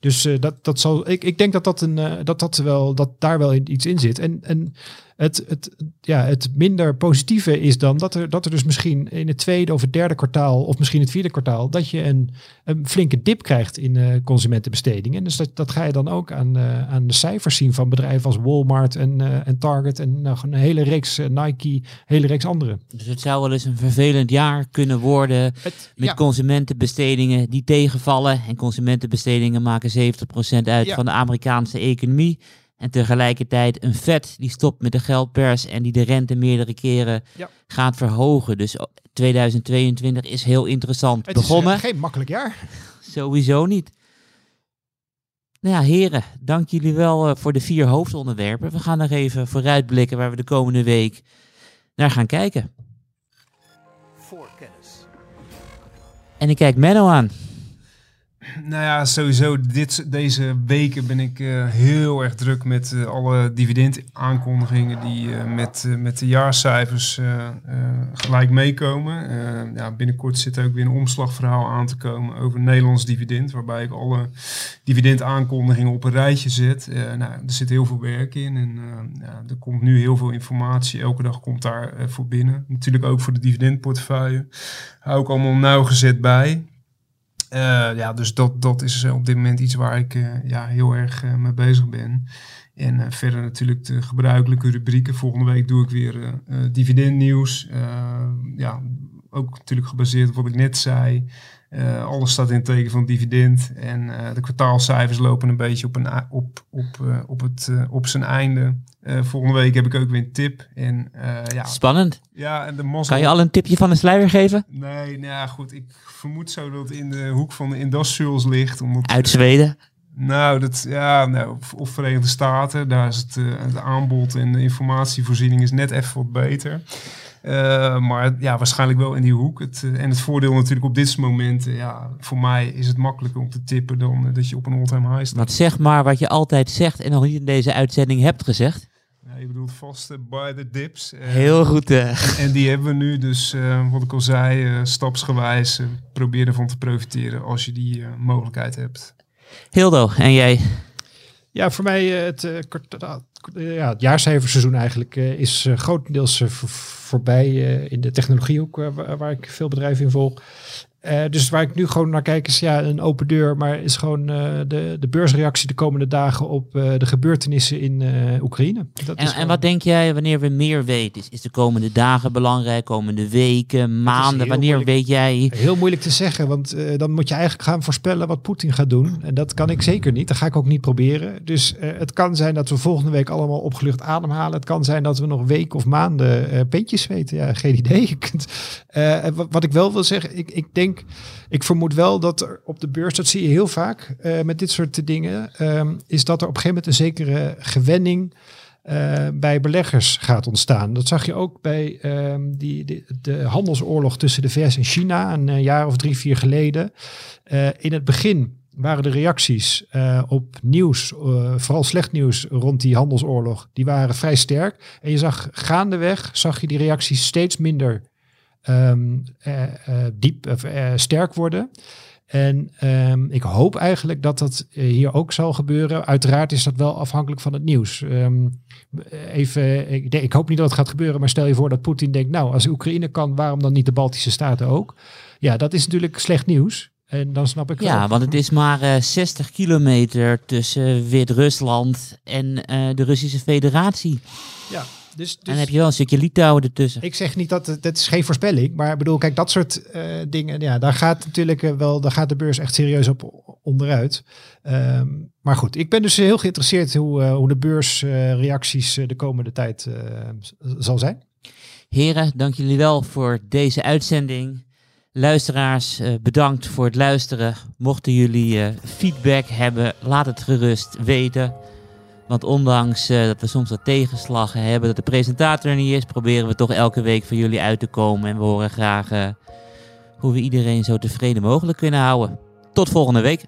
Dus eh, dat, dat zal, ik, ik denk dat, dat, een, dat, dat, wel, dat daar wel iets in zit. En, en het, het, ja, het minder positieve is dan dat er, dat er dus misschien in het tweede of het derde kwartaal, of misschien het vierde kwartaal, dat je een, een flinke dip krijgt in eh, consumentenbestedingen. Dus dat, dat ga je dan ook aan, eh, aan de cijfers zien van bedrijven als Walmart en, eh, en Target en gewoon een hele reeks Nike, een hele reeks andere. Dus het zou wel eens een vervelend jaar kunnen worden Het, met consumentenbestedingen die tegenvallen. En consumentenbestedingen maken 70% uit Ja. van de Amerikaanse economie. En tegelijkertijd een vet die stopt met de geldpers en die de rente meerdere keren Ja. gaat verhogen. Dus oh, 2022 is heel interessant het is begonnen. eh, geen makkelijk jaar. Sowieso niet. Nou ja, heren, dank jullie wel eh, voor de vier hoofdonderwerpen. We gaan nog even vooruitblikken waar we de komende week naar gaan kijken. Voorkennis. En ik kijk Menno aan. Nou ja, sowieso dit, deze weken ben ik eh, heel erg druk met eh, alle dividendaankondigingen die eh, met, met de jaarcijfers gelijk meekomen. Ja, binnenkort zit er ook weer een omslagverhaal aan te komen over Nederlands dividend, waarbij ik alle dividendaankondigingen op een rijtje zet. Nou, er zit heel veel werk in en ja, er komt nu heel veel informatie. Elke dag komt daar voor binnen. Natuurlijk ook voor de dividendportefeuille. Hou ik allemaal nauwgezet bij. Eh, ja, dus dat, dat is eh, op dit moment iets waar ik eh, ja, heel erg mee bezig ben. En verder natuurlijk de gebruikelijke rubrieken. Volgende week doe ik weer dividendnieuws. Ja, ook natuurlijk gebaseerd op wat ik net zei. Alles staat in teken van dividend. En de kwartaalcijfers lopen een beetje op, een, op, op, op, het, op zijn einde. Eh, volgende week heb ik ook weer een tip. En eh, ja, Spannend. ja, en de mazzel... Kan je al een tipje van de sluier geven? Nee, nou ja, goed. Ik vermoed zo dat het in de hoek van de industrials ligt. Omdat, Uit Zweden. nou, dat, ja, nou, of, Verenigde Staten. Daar is het, eh, het aanbod en de informatievoorziening is net even wat beter. Maar ja, waarschijnlijk wel in die hoek. Het, en het voordeel natuurlijk op dit moment, ja, voor mij is het makkelijker om te tippen dan dat je op een all-time high staat. Want zeg maar wat je altijd zegt en nog niet in deze uitzending hebt gezegd. Ja, je bedoelt vast eh, by the dips. Eh, Heel goed. eh. En die hebben we nu dus, eh, wat ik al zei, eh, stapsgewijs uh, probeer ervan te profiteren als je die eh, mogelijkheid hebt. Hildo, en jij? Ja, voor mij eh, het, eh, kort- eh, ja, het jaarcijferseizoen eigenlijk eh, is eh, grotendeels eh, voor- voorbij eh, in de technologiehoek eh, waar, waar ik veel bedrijven in volg. Eh, dus waar ik nu gewoon naar kijk is ja, een open deur, maar is gewoon eh, de, de beursreactie de komende dagen op eh, de gebeurtenissen in Oekraïne. Dat En, is en wat denk jij wanneer we meer weten? Is, is de komende dagen belangrijk, komende weken, maanden? Wanneer moeilijk. weet jij? Heel moeilijk te zeggen, want dan moet je eigenlijk gaan voorspellen wat Poetin gaat doen. En dat kan ik zeker niet. Dat ga ik ook niet proberen. Dus het kan zijn dat we volgende week allemaal opgelucht ademhalen. Het kan zijn dat we nog weken of maanden peentjes weten. Ja, geen idee. Je kunt, wat, wat ik wel wil zeggen, ik, ik denk, ik vermoed wel dat er op de beurs, dat zie je heel vaak eh, met dit soort dingen, ehm, is dat er op een gegeven moment een zekere gewenning eh, bij beleggers gaat ontstaan. Dat zag je ook bij ehm, die, de handelsoorlog tussen de VS en China een eh, jaar of drie, vier geleden. In het begin waren de reacties op nieuws, vooral slecht nieuws rond die handelsoorlog, die waren vrij sterk. En je zag gaandeweg, zag je die reacties steeds minder eh, eh, diep of eh, sterk worden. En ehm, ik hoop eigenlijk dat dat hier ook zal gebeuren. Uiteraard is dat wel afhankelijk van het nieuws. Ehm, even, ik, ik hoop niet dat het gaat gebeuren, maar stel je voor dat Poetin denkt, nou, als Oekraïne kan, waarom dan niet de Baltische Staten ook? Ja, dat is natuurlijk slecht nieuws. En dan snap ik Ja, wel. want het is maar eh, 60 kilometer tussen Wit-Rusland en de Russische Federatie. Ja, dus, En dus heb je wel een stukje Litouwen ertussen. ik zeg niet dat het, dat is geen voorspelling, maar ik bedoel, kijk, dat soort eh, dingen, ja, daar gaat natuurlijk eh, wel, daar gaat de beurs echt serieus op onderuit. Ehm, maar goed, ik ben dus heel geïnteresseerd hoe, eh, hoe de beursreacties de komende tijd zal zijn. Heren, dank jullie wel voor deze uitzending. Luisteraars, bedankt voor het luisteren. Mochten jullie feedback hebben, laat het gerust weten. Want ondanks eh, dat we soms wat tegenslagen hebben, dat de presentator er niet is, proberen we toch elke week voor jullie uit te komen. En we horen graag eh, hoe we iedereen zo tevreden mogelijk kunnen houden. Tot volgende week.